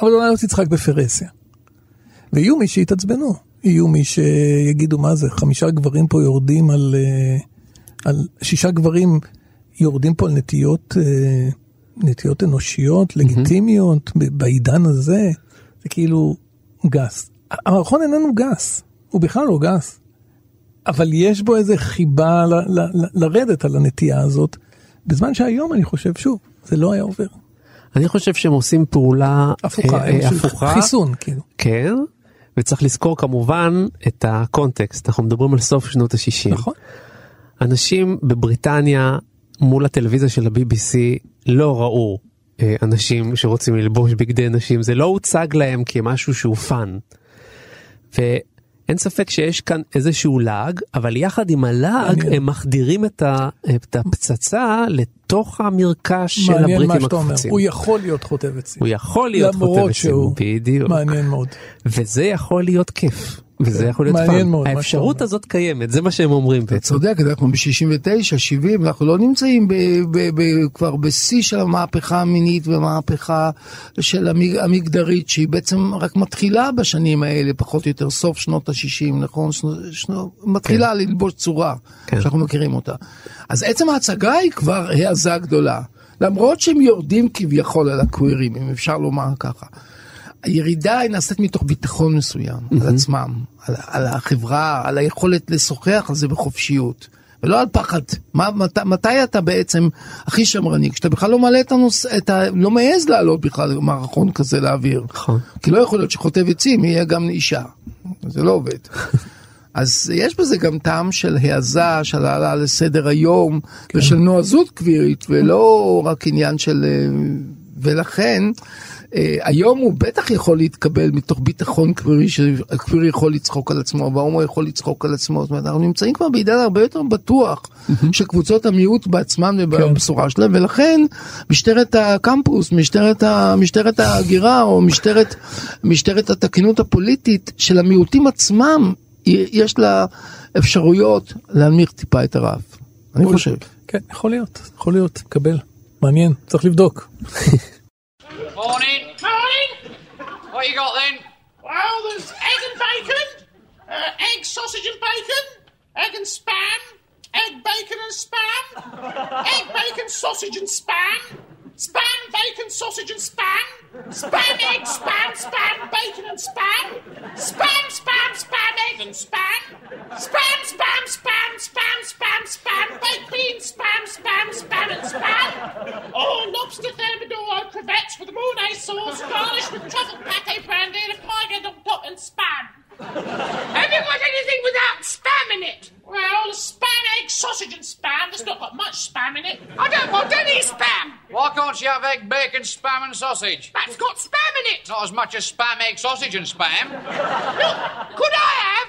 אבל אולי לא תצחק בפרהסיה. ויהיו מי שיתעצבנו, יהיו מי שיגידו מה זה, חמישה גברים פה יורדים על, אה, על שישה גברים יורדים פה על נטיות, אה, נטיות אנושיות, לגיטימיות, בעידן הזה, זה כאילו גס. המערכון איננו גס, הוא בכלל לא גס. אבל יש בו איזה חיבה ל- ל- ל- לרדת על הנטייה הזאת, בזמן שהיום אני חושב, שוב, זה לא היה עובר. אני חושב שהם עושים פעולה הפוכה, אה, אה, הפוכה. חיסון, כאילו. כן, וצריך לזכור כמובן את הקונטקסט, אנחנו מדברים על סוף שנות ה-60. נכון. אנשים בבריטניה מול הטלוויזיה של ה-BBC לא ראו אה, אנשים שרוצים ללבוש בגדי נשים, זה לא הוצג להם כמשהו שהוא fun. ואין ספק שיש כאן איזשהו לעג, אבל יחד עם הלעג הם מחדירים את, ה, את הפצצה לתוך המרקש של מעניין הבריטים מה שאתה אומר. הוא יכול להיות חוטב עצים. הוא יכול להיות חוטב עצים, שהוא בדיוק. מעניין מאוד. וזה יכול להיות כיף, וזה יכול להיות fun. מאוד, האפשרות הזאת קיימת, זה מה שהם אומרים בעצם. צודק, אנחנו ב-69, 70, אנחנו לא נמצאים ב- ב- ב- כבר בשיא של המהפכה המינית והמהפכה של המג- המגדרית, שהיא בעצם רק מתחילה בשנים האלה, פחות או יותר, סוף שנות ה-60, נכון? שנו, שנו, מתחילה כן. ללבוש צורה, כן. שאנחנו מכירים אותה. אז עצם ההצגה היא כבר העזה גדולה. למרות שהם יורדים כביכול על הקווירים, אם אפשר לומר ככה. הירידה היא נעשית מתוך ביטחון מסוים mm-hmm. על עצמם, על, על החברה, על היכולת לשוחח על זה בחופשיות. ולא על פחד. מה, מת, מתי אתה בעצם הכי שמרני? כשאתה בכלל לא מעלה את הנושא, אתה לא מעז לעלות בכלל מערכון כזה לאוויר. נכון. כי לא יכול להיות שחוטב עצים יהיה גם אישה. זה לא עובד. אז יש בזה גם טעם של העזה, של העלה לסדר היום, כן. ושל נועזות קבירית, ולא רק עניין של... אה, ולכן, היום הוא בטח יכול להתקבל מתוך ביטחון קבירי, שהקבירי יכול לצחוק על עצמו, וההומו יכול לצחוק על עצמו. זאת אומרת, אנחנו נמצאים כבר בעידן הרבה יותר בטוח של קבוצות המיעוט בעצמן ובבשורה שלהם, ולכן משטרת הקמפוס, משטרת, ה, משטרת ההגירה, או משטרת, משטרת התקינות הפוליטית של המיעוטים עצמם, יש לה אפשרויות להנמיך טיפה את הרף. אני חושב. כן, יכול להיות, יכול להיות, קבל. מעניין, צריך לבדוק. Morning. Morning. What you got then? Well, there's egg and bacon, uh, egg, sausage and bacon, egg and spam, egg, bacon and spam, egg, bacon, sausage and spam, spam, bacon, sausage and spam, spam, egg, spam, spam, bacon and spam, spam, spam, spam, egg and spam, spam, spam, spam, spam, spam, spam, baked beans, spam, spam, spam and spam. Oh, lobster thermidor crevettes with Mornay sauce, garnished with truffle pate brandy and a pie on top and spam. Have you got anything without spam in it? Well, a spam, egg, sausage and spam. There's not got much spam in it. I don't want any spam. Why can't you have egg, bacon, spam, and sausage? That's got spam in it. Not as much as spam, egg, sausage, and spam. Look, could I have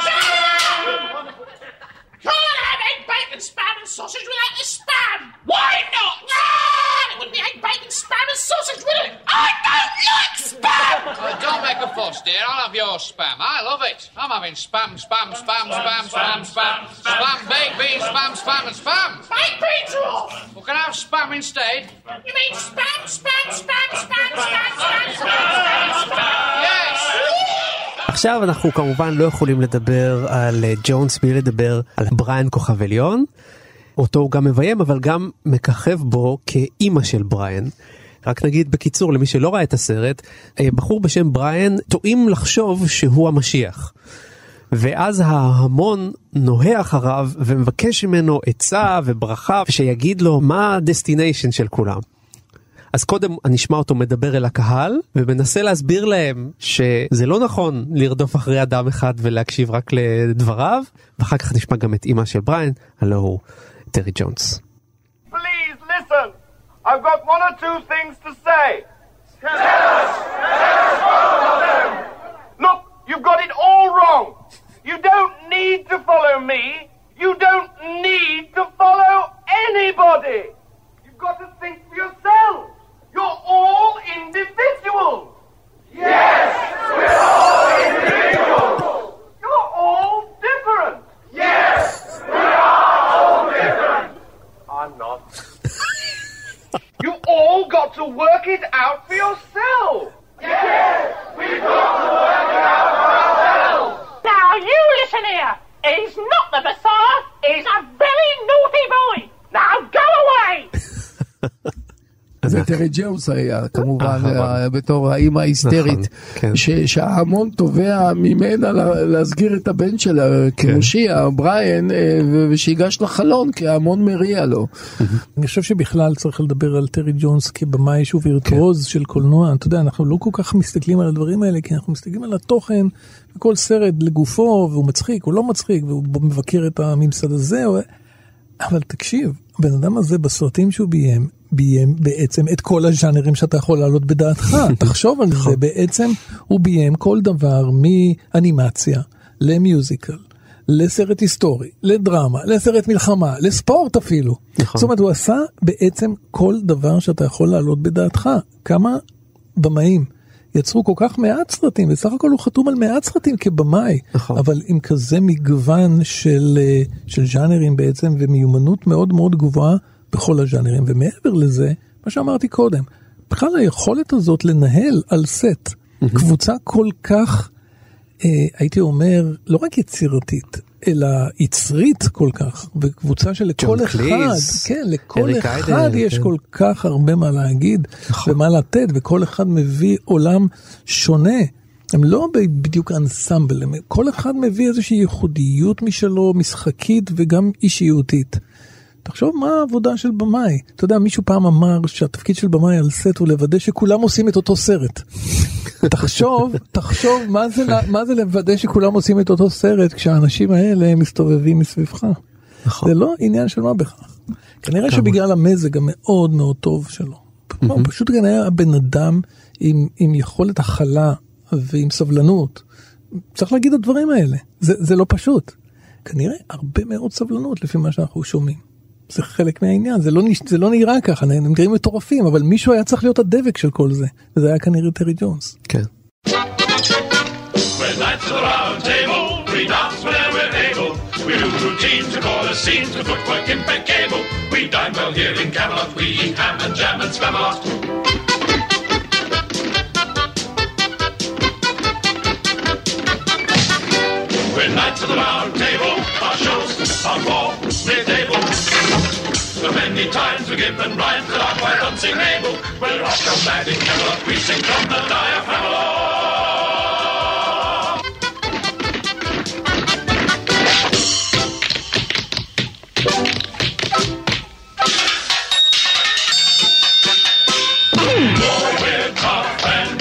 egg, bacon, spam and sausage without the spam. Why not? Ah, it wouldn't be egg, bacon, spam and sausage, would it? I Uh, don't make a fuss, dear. I'll have your spam. I love it. I'm having spam, spam, spam, spam, spam, spam, spam, baked beans, spam, spam, and spam. Baked beans are off! We can have spam instead. You mean spam, spam, spam, spam, spam, spam, spam, spam? Yes! עכשיו אנחנו כמובן לא יכולים לדבר על אה, ג'ונס בלי לדבר על בריאן כוכב עליון. אותו הוא גם מביים אבל גם מככב בו כאימא של בריאן. רק נגיד בקיצור למי שלא ראה את הסרט, אה, בחור בשם בריאן טועים לחשוב שהוא המשיח. ואז ההמון נוהה אחריו ומבקש ממנו עצה וברכה ושיגיד לו מה ה destination של כולם. אז קודם נשמע אותו מדבר אל הקהל ומנסה להסביר להם שזה לא נכון לרדוף אחרי אדם אחד ולהקשיב רק לדבריו ואחר כך נשמע גם את אימא של בריין הלו הוא טרי ג'ונס. You don't need to follow anybody. You've got to think for yourselves. You're all individuals. Yes, we're all individuals. You're all different. Yes, we are all different. I'm not. you all got to work it out for yourself. Yes, we've got to work it out for ourselves. Now you listen here. He's not the Messiah. He's a very naughty boy. Now go away. זה טרי ג'ונס היה כמובן נכון. אה, בתור האימא ההיסטרית נכון, כן. שההמון תובע ממנה לה- להסגיר את הבן שלה כן. כמושיע בריאן אה, ושיגש לחלון כי ההמון מריע לו. אני חושב שבכלל צריך לדבר על טרי ג'ונס כבמאי שהוא וירטואוז של קולנוע. אתה יודע, אנחנו לא כל כך מסתכלים על הדברים האלה, כי אנחנו מסתכלים על התוכן, וכל סרט לגופו, והוא מצחיק, הוא לא מצחיק, והוא מבקר את הממסד הזה. אבל תקשיב, הבן אדם הזה בסרטים שהוא ביים, ביים בעצם את כל הז'אנרים שאתה יכול להעלות בדעתך. תחשוב על זה, בעצם הוא ביים כל דבר מאנימציה למיוזיקל. לסרט היסטורי, לדרמה, לסרט מלחמה, לספורט אפילו. נכון. זאת אומרת, הוא עשה בעצם כל דבר שאתה יכול להעלות בדעתך. כמה במאים יצרו כל כך מעט סרטים, בסך הכל הוא חתום על מעט סרטים כבמאי, נכון. אבל עם כזה מגוון של, אה, של ז'אנרים בעצם, ומיומנות מאוד מאוד גבוהה בכל הז'אנרים. ומעבר לזה, מה שאמרתי קודם, בכלל היכולת הזאת לנהל על סט קבוצה כל כך, אה, הייתי אומר, לא רק יצירתית, אלא יצרית כל כך, וקבוצה שלכל אחד, קליז, כן, לכל אחד איידן, יש כן. כל כך הרבה מה להגיד נכון. ומה לתת, וכל אחד מביא עולם שונה. הם לא בדיוק אנסמבל, הם, כל אחד מביא איזושהי ייחודיות משלו, משחקית וגם אישיותית. תחשוב מה העבודה של במאי. אתה יודע, מישהו פעם אמר שהתפקיד של במאי על סט הוא לוודא שכולם עושים את אותו סרט. תחשוב, תחשוב מה זה, מה זה לוודא שכולם עושים את אותו סרט כשהאנשים האלה מסתובבים מסביבך. זה לא עניין של מה בכך. כנראה שבגלל המזג המאוד מאוד טוב שלו. הוא פשוט כנראה הבן אדם עם, עם יכולת הכלה ועם סבלנות. צריך להגיד את הדברים האלה, זה, זה לא פשוט. כנראה הרבה מאוד סבלנות לפי מה שאנחנו שומעים. זה חלק מהעניין, זה לא, זה לא נראה ככה, הם נראים מטורפים, אבל מישהו היה צריך להיות הדבק של כל זה, וזה היה כנראה טרי ג'ונס. כן. We're knights of the round table. We dance whenever we're able. We do routines, we call the scenes with footwork impeccable. We dine well here in Camelot. We eat ham and jam and spamalot. We're knights of the round table. Our shows are more mid-table. Many times we give them rhymes that are quite unsingable. We're off the mad in Camelot. We sing from the diaphragm.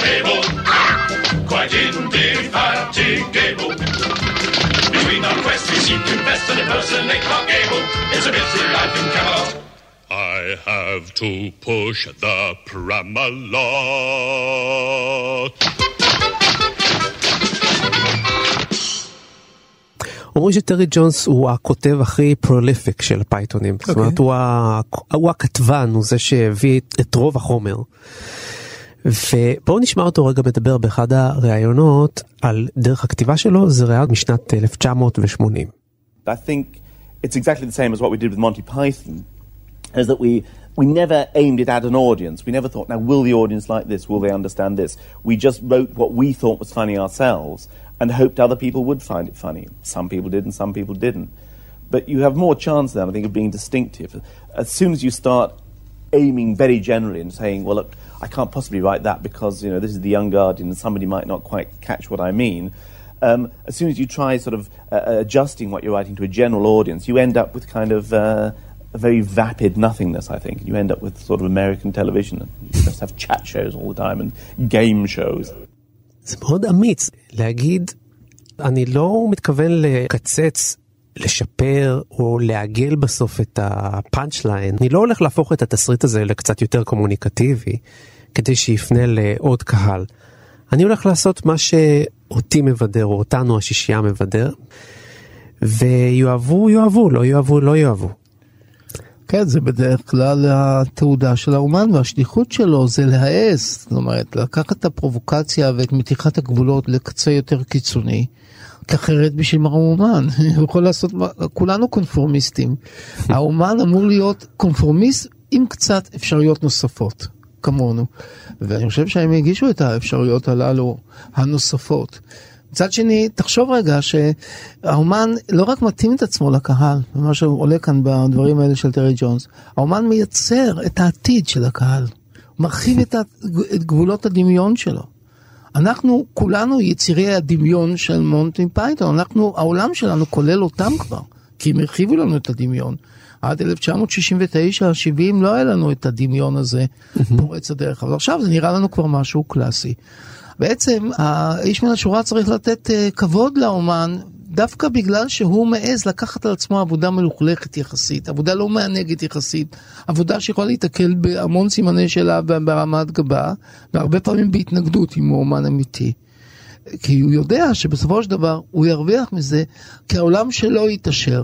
Able, indefatigable. Between our quests, we seem to best and impersonate Clark Gable. It's a busy life in Camelot. I have to push the Pramalot. אומרים שטרי ג'ונס הוא הכותב הכי פרוליפיק של הפייתונים. זאת אומרת, הוא, ה... הוא הכתבן, הוא זה שהביא את, את רוב החומר. ובואו נשמע אותו רגע מדבר באחד הראיונות על דרך הכתיבה שלו, זה ראיון משנת 1980. I think it's exactly the same as what we did with Monty Python, is that we we never aimed it at an audience. We never thought, now will the audience like this? Will they understand this? We just wrote what we thought was funny ourselves and hoped other people would find it funny. Some people did and some people didn't. But you have more chance then, I think, of being distinctive. As soon as you start aiming very generally and saying, well, look, I can't possibly write that because, you know, this is the Young Guardian and somebody might not quite catch what I mean. Um, as soon as you try sort of uh, adjusting what you're writing to a general audience, you end up with kind of uh, a very vapid nothingness, I think. You end up with sort of American television. You just have chat shows all the time and game shows. זה מאוד אמיץ להגיד, אני לא מתכוון לקצץ, לשפר או לעגל בסוף את הפאנצ' ליין. אני לא הולך להפוך את התסריט הזה לקצת יותר קומוניקטיבי, כדי שיפנה לעוד קהל. אני הולך לעשות מה שאותי מבדר, או אותנו השישייה מבדר, ויאהבו, יאהבו, לא יאהבו, לא יאהבו. כן, זה בדרך כלל התעודה של האומן והשליחות שלו זה להעז, זאת אומרת, לקחת את הפרובוקציה ואת מתיחת הגבולות לקצה יותר קיצוני, כי אחרת בשביל מה הוא אומן? הוא יכול לעשות, כולנו קונפורמיסטים. האומן אמור להיות קונפורמיסט עם קצת אפשרויות נוספות, כמונו. ואני חושב שהם הגישו את האפשרויות הללו הנוספות. מצד שני, תחשוב רגע שהאומן לא רק מתאים את עצמו לקהל, מה שעולה כאן בדברים האלה של טרי ג'ונס, האומן מייצר את העתיד של הקהל, מרחיב את, את גבולות הדמיון שלו. אנחנו כולנו יצירי הדמיון של מונטי פייתון, אנחנו, העולם שלנו כולל אותם כבר, כי הם הרחיבו לנו את הדמיון. עד 1969-70 לא היה לנו את הדמיון הזה פורץ הדרך, אבל עכשיו זה נראה לנו כבר משהו קלאסי. בעצם האיש מן השורה צריך לתת uh, כבוד לאומן דווקא בגלל שהוא מעז לקחת על עצמו עבודה מלוכלכת יחסית, עבודה לא מענגת יחסית, עבודה שיכולה להתקל בהמון סימני שאלה ברמת גבה, והרבה פעמים בהתנגדות עם אומן אמיתי. כי הוא יודע שבסופו של דבר הוא ירוויח מזה, כי העולם שלו יתעשר.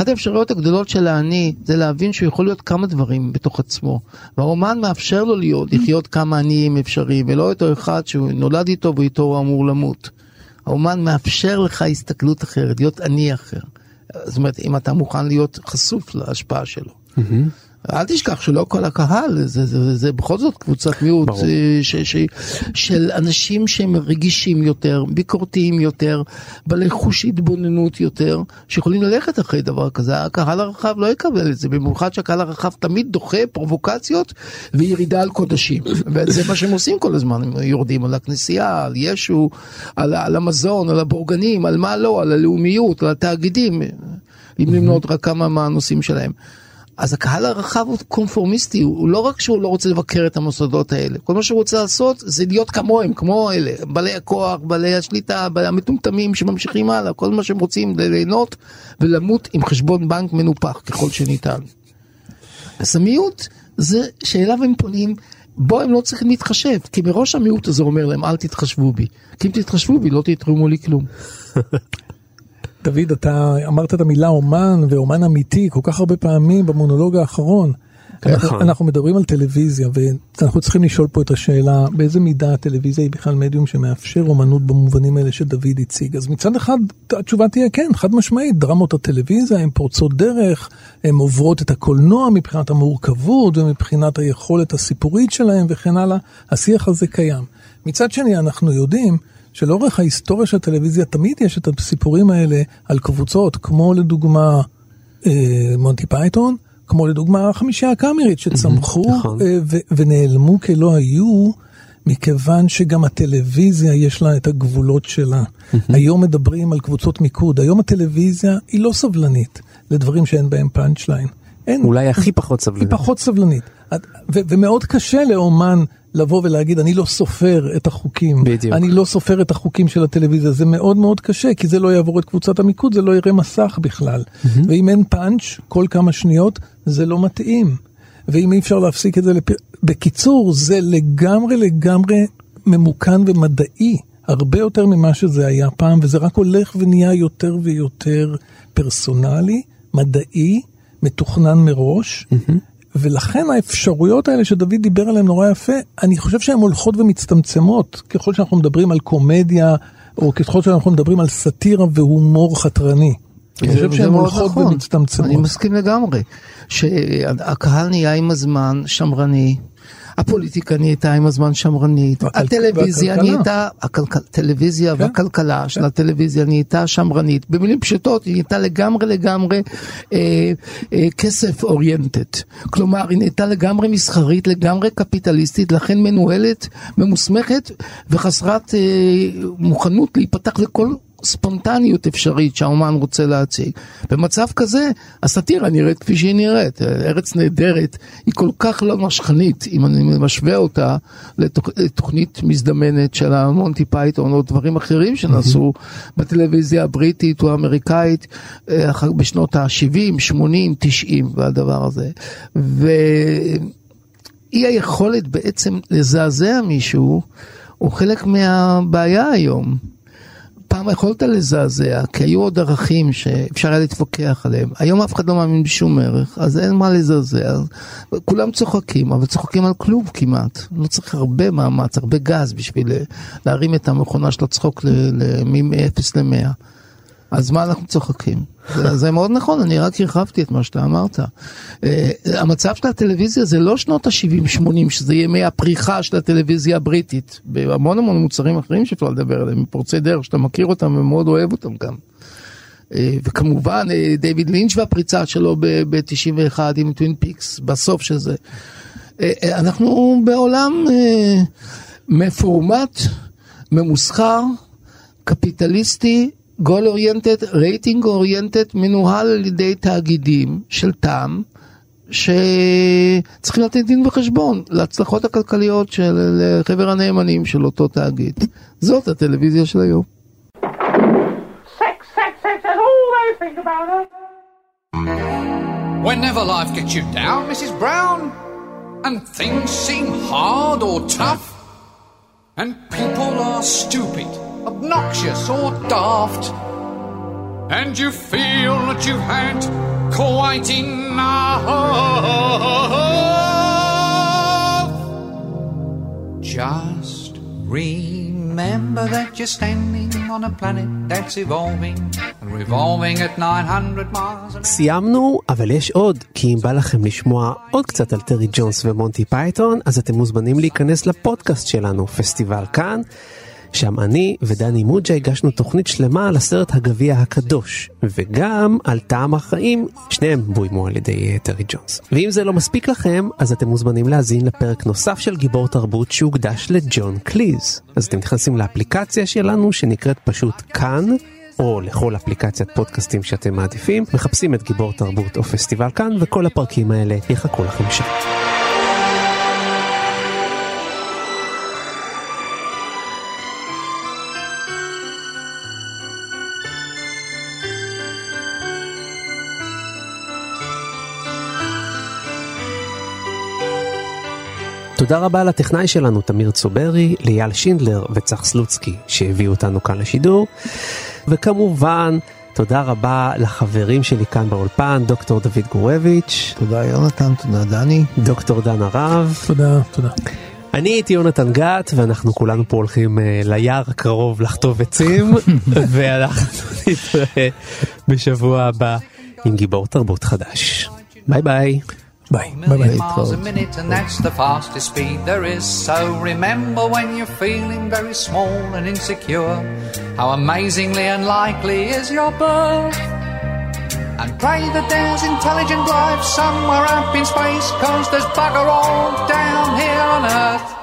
אחת האפשרויות הגדולות של האני זה להבין שהוא יכול להיות כמה דברים בתוך עצמו. והרומן מאפשר לו להיות, לחיות כמה עניים אפשריים, ולא אותו אחד שהוא נולד איתו ואיתו הוא אמור למות. האומן מאפשר לך הסתכלות אחרת, להיות עני אחר. זאת אומרת, אם אתה מוכן להיות חשוף להשפעה שלו. אל תשכח שלא כל הקהל, זה, זה, זה, זה בכל זאת קבוצת מיעוט ש, ש, של אנשים שהם רגישים יותר, ביקורתיים יותר, בעלי חוש התבוננות יותר, שיכולים ללכת אחרי דבר כזה. הקהל הרחב לא יקבל את זה, במיוחד שהקהל הרחב תמיד דוחה פרובוקציות וירידה על קודשים. וזה מה שהם עושים כל הזמן, הם יורדים על הכנסייה, על ישו, על, על המזון, על הבורגנים, על מה לא, על הלאומיות, על התאגידים, אם למנות רק כמה מהנושאים שלהם. אז הקהל הרחב הוא קונפורמיסטי, הוא לא רק שהוא לא רוצה לבקר את המוסדות האלה, כל מה שהוא רוצה לעשות זה להיות כמוהם, כמו אלה, בעלי הכוח, בעלי השליטה, בעלי המטומטמים שממשיכים הלאה, כל מה שהם רוצים ליהנות ולמות עם חשבון בנק מנופח ככל שניתן. אז המיעוט זה שאליו הם פונים, בו הם לא צריכים להתחשב, כי מראש המיעוט הזה אומר להם אל תתחשבו בי, כי אם תתחשבו בי לא תתרמו לי כלום. דוד, אתה אמרת את המילה אומן ואומן אמיתי כל כך הרבה פעמים במונולוג האחרון. אנחנו, אנחנו מדברים על טלוויזיה ואנחנו צריכים לשאול פה את השאלה באיזה מידה הטלוויזיה היא בכלל מדיום שמאפשר אומנות במובנים האלה שדוד הציג. אז מצד אחד התשובה תהיה כן, חד משמעית, דרמות הטלוויזיה הן פורצות דרך, הן עוברות את הקולנוע מבחינת המורכבות ומבחינת היכולת הסיפורית שלהן וכן הלאה, השיח הזה קיים. מצד שני אנחנו יודעים שלאורך ההיסטוריה של הטלוויזיה תמיד יש את הסיפורים האלה על קבוצות, כמו לדוגמה אה, מונטי פייתון, כמו לדוגמה החמישייה הקאמרית שצמחו נכון. אה, ונעלמו כלא היו, מכיוון שגם הטלוויזיה יש לה את הגבולות שלה. היום מדברים על קבוצות מיקוד, היום הטלוויזיה היא לא סבלנית לדברים שאין בהם punch line. אין. אולי הכי פחות סבלנית. היא פחות סבלנית. ו- ומאוד קשה לאומן לבוא ולהגיד, אני לא סופר את החוקים. בדיוק. אני לא סופר את החוקים של הטלוויזיה. זה מאוד מאוד קשה, כי זה לא יעבור את קבוצת המיקוד, זה לא יראה מסך בכלל. ואם אין פאנץ' כל כמה שניות, זה לא מתאים. ואם אי אפשר להפסיק את זה, לפ... בקיצור, זה לגמרי לגמרי ממוכן ומדעי. הרבה יותר ממה שזה היה פעם, וזה רק הולך ונהיה יותר ויותר פרסונלי, מדעי, מתוכנן מראש. ולכן האפשרויות האלה שדוד דיבר עליהן נורא יפה, אני חושב שהן הולכות ומצטמצמות, ככל שאנחנו מדברים על קומדיה, או ככל שאנחנו מדברים על סאטירה והומור חתרני. אני חושב שהן הולכות נכון. ומצטמצמות. אני מסכים לגמרי, שהקהל נהיה עם הזמן שמרני. הפוליטיקה נהייתה עם הזמן שמרנית, הטלוויזיה והכלכלה. נהייתה, הטלוויזיה והכלכלה של הטלוויזיה נהייתה שמרנית, במילים פשוטות היא נהייתה לגמרי לגמרי אה, אה, כסף אוריינטד, כלומר היא נהייתה לגמרי מסחרית, לגמרי קפיטליסטית, לכן מנוהלת, ממוסמכת וחסרת אה, מוכנות להיפתח לכל ספונטניות אפשרית שהאומן רוצה להציג. במצב כזה, הסאטירה נראית כפי שהיא נראית. ארץ נהדרת היא כל כך לא נשכנית, אם אני משווה אותה לתוכ... לתוכנית מזדמנת של המונטי פייתון או דברים אחרים שנעשו בטלוויזיה הבריטית או האמריקאית אה, בשנות ה-70, 80, 90 והדבר הזה. ואי היכולת בעצם לזעזע מישהו הוא חלק מהבעיה היום. פעם יכולת לזעזע, כי היו עוד ערכים שאפשר היה להתווכח עליהם. היום אף אחד לא מאמין בשום ערך, אז אין מה לזעזע. כולם צוחקים, אבל צוחקים על כלום כמעט. לא צריך הרבה מאמץ, הרבה גז בשביל להרים את המכונה של הצחוק מ-0 ל-100. אז מה אנחנו צוחקים? זה, זה מאוד נכון, אני רק הרחבתי את מה שאתה אמרת. אה, המצב של הטלוויזיה זה לא שנות ה-70-80, שזה ימי הפריחה של הטלוויזיה הבריטית. בהמון המון מוצרים אחרים שאפשר לדבר עליהם, פורצי דרך שאתה מכיר אותם ומאוד אוהב אותם גם. אה, וכמובן אה, דיוויד לינץ' והפריצה שלו ב-91 עם טווין פיקס בסוף של זה. Uh, אנחנו בעולם uh, מפורמט, ממוסחר, קפיטליסטי, גול אוריינטד, רייטינג אוריינטד, מנוהל על ידי תאגידים של טעם, שצריכים לתת דין וחשבון להצלחות הכלכליות של חבר הנאמנים של אותו תאגיד. זאת הטלוויזיה של היום. Sex, sex, sex, that's all they think about her. Whenever life gets you down, Mrs. Brown, and things seem hard or tough, and people are stupid, obnoxious, or daft, and you feel that you've had quite enough. Just remember that you're standing on a planet that's evolving and revolving at 900 miles an hour. סיימנו, אבל יש עוד, כי אם בא לכם לשמוע עוד קצת על טרי ג'ונס ומונטי פייתון, אז אתם מוזמנים להיכנס לפודקאסט שלנו, פסטיבל כאן, שם אני ודני מוג'ה הגשנו תוכנית שלמה על הסרט הגביע הקדוש, וגם על טעם החיים, שניהם בוימו על ידי אה, טרי ג'ונס. ואם זה לא מספיק לכם, אז אתם מוזמנים להאזין לפרק נוסף של גיבור תרבות שהוקדש לג'ון קליז. אז אתם נכנסים לאפליקציה שלנו שנקראת פשוט כאן. או לכל אפליקציית פודקאסטים שאתם מעדיפים, מחפשים את גיבור תרבות או פסטיבל כאן, וכל הפרקים האלה יחכו לכם שם. תודה רבה לטכנאי שלנו, תמיר צוברי, לאייל שינדלר וצח סלוצקי, שהביאו אותנו כאן לשידור. וכמובן, תודה רבה לחברים שלי כאן באולפן, דוקטור דוד גורביץ'. תודה יונתן, תודה דני. דוקטור דן הרב. תודה, תודה. אני הייתי יונתן גת, ואנחנו כולנו פה הולכים uh, ליער הקרוב לחטוב עצים, ואנחנו נתראה בשבוע הבא עם גיבור תרבות חדש. ביי ביי. Bye. Bye bye. Miles a minute, and that's the fastest speed there is. So remember when you're feeling very small and insecure, how amazingly unlikely is your birth. And pray that there's intelligent life somewhere up in space, cause there's bugger all down here on Earth.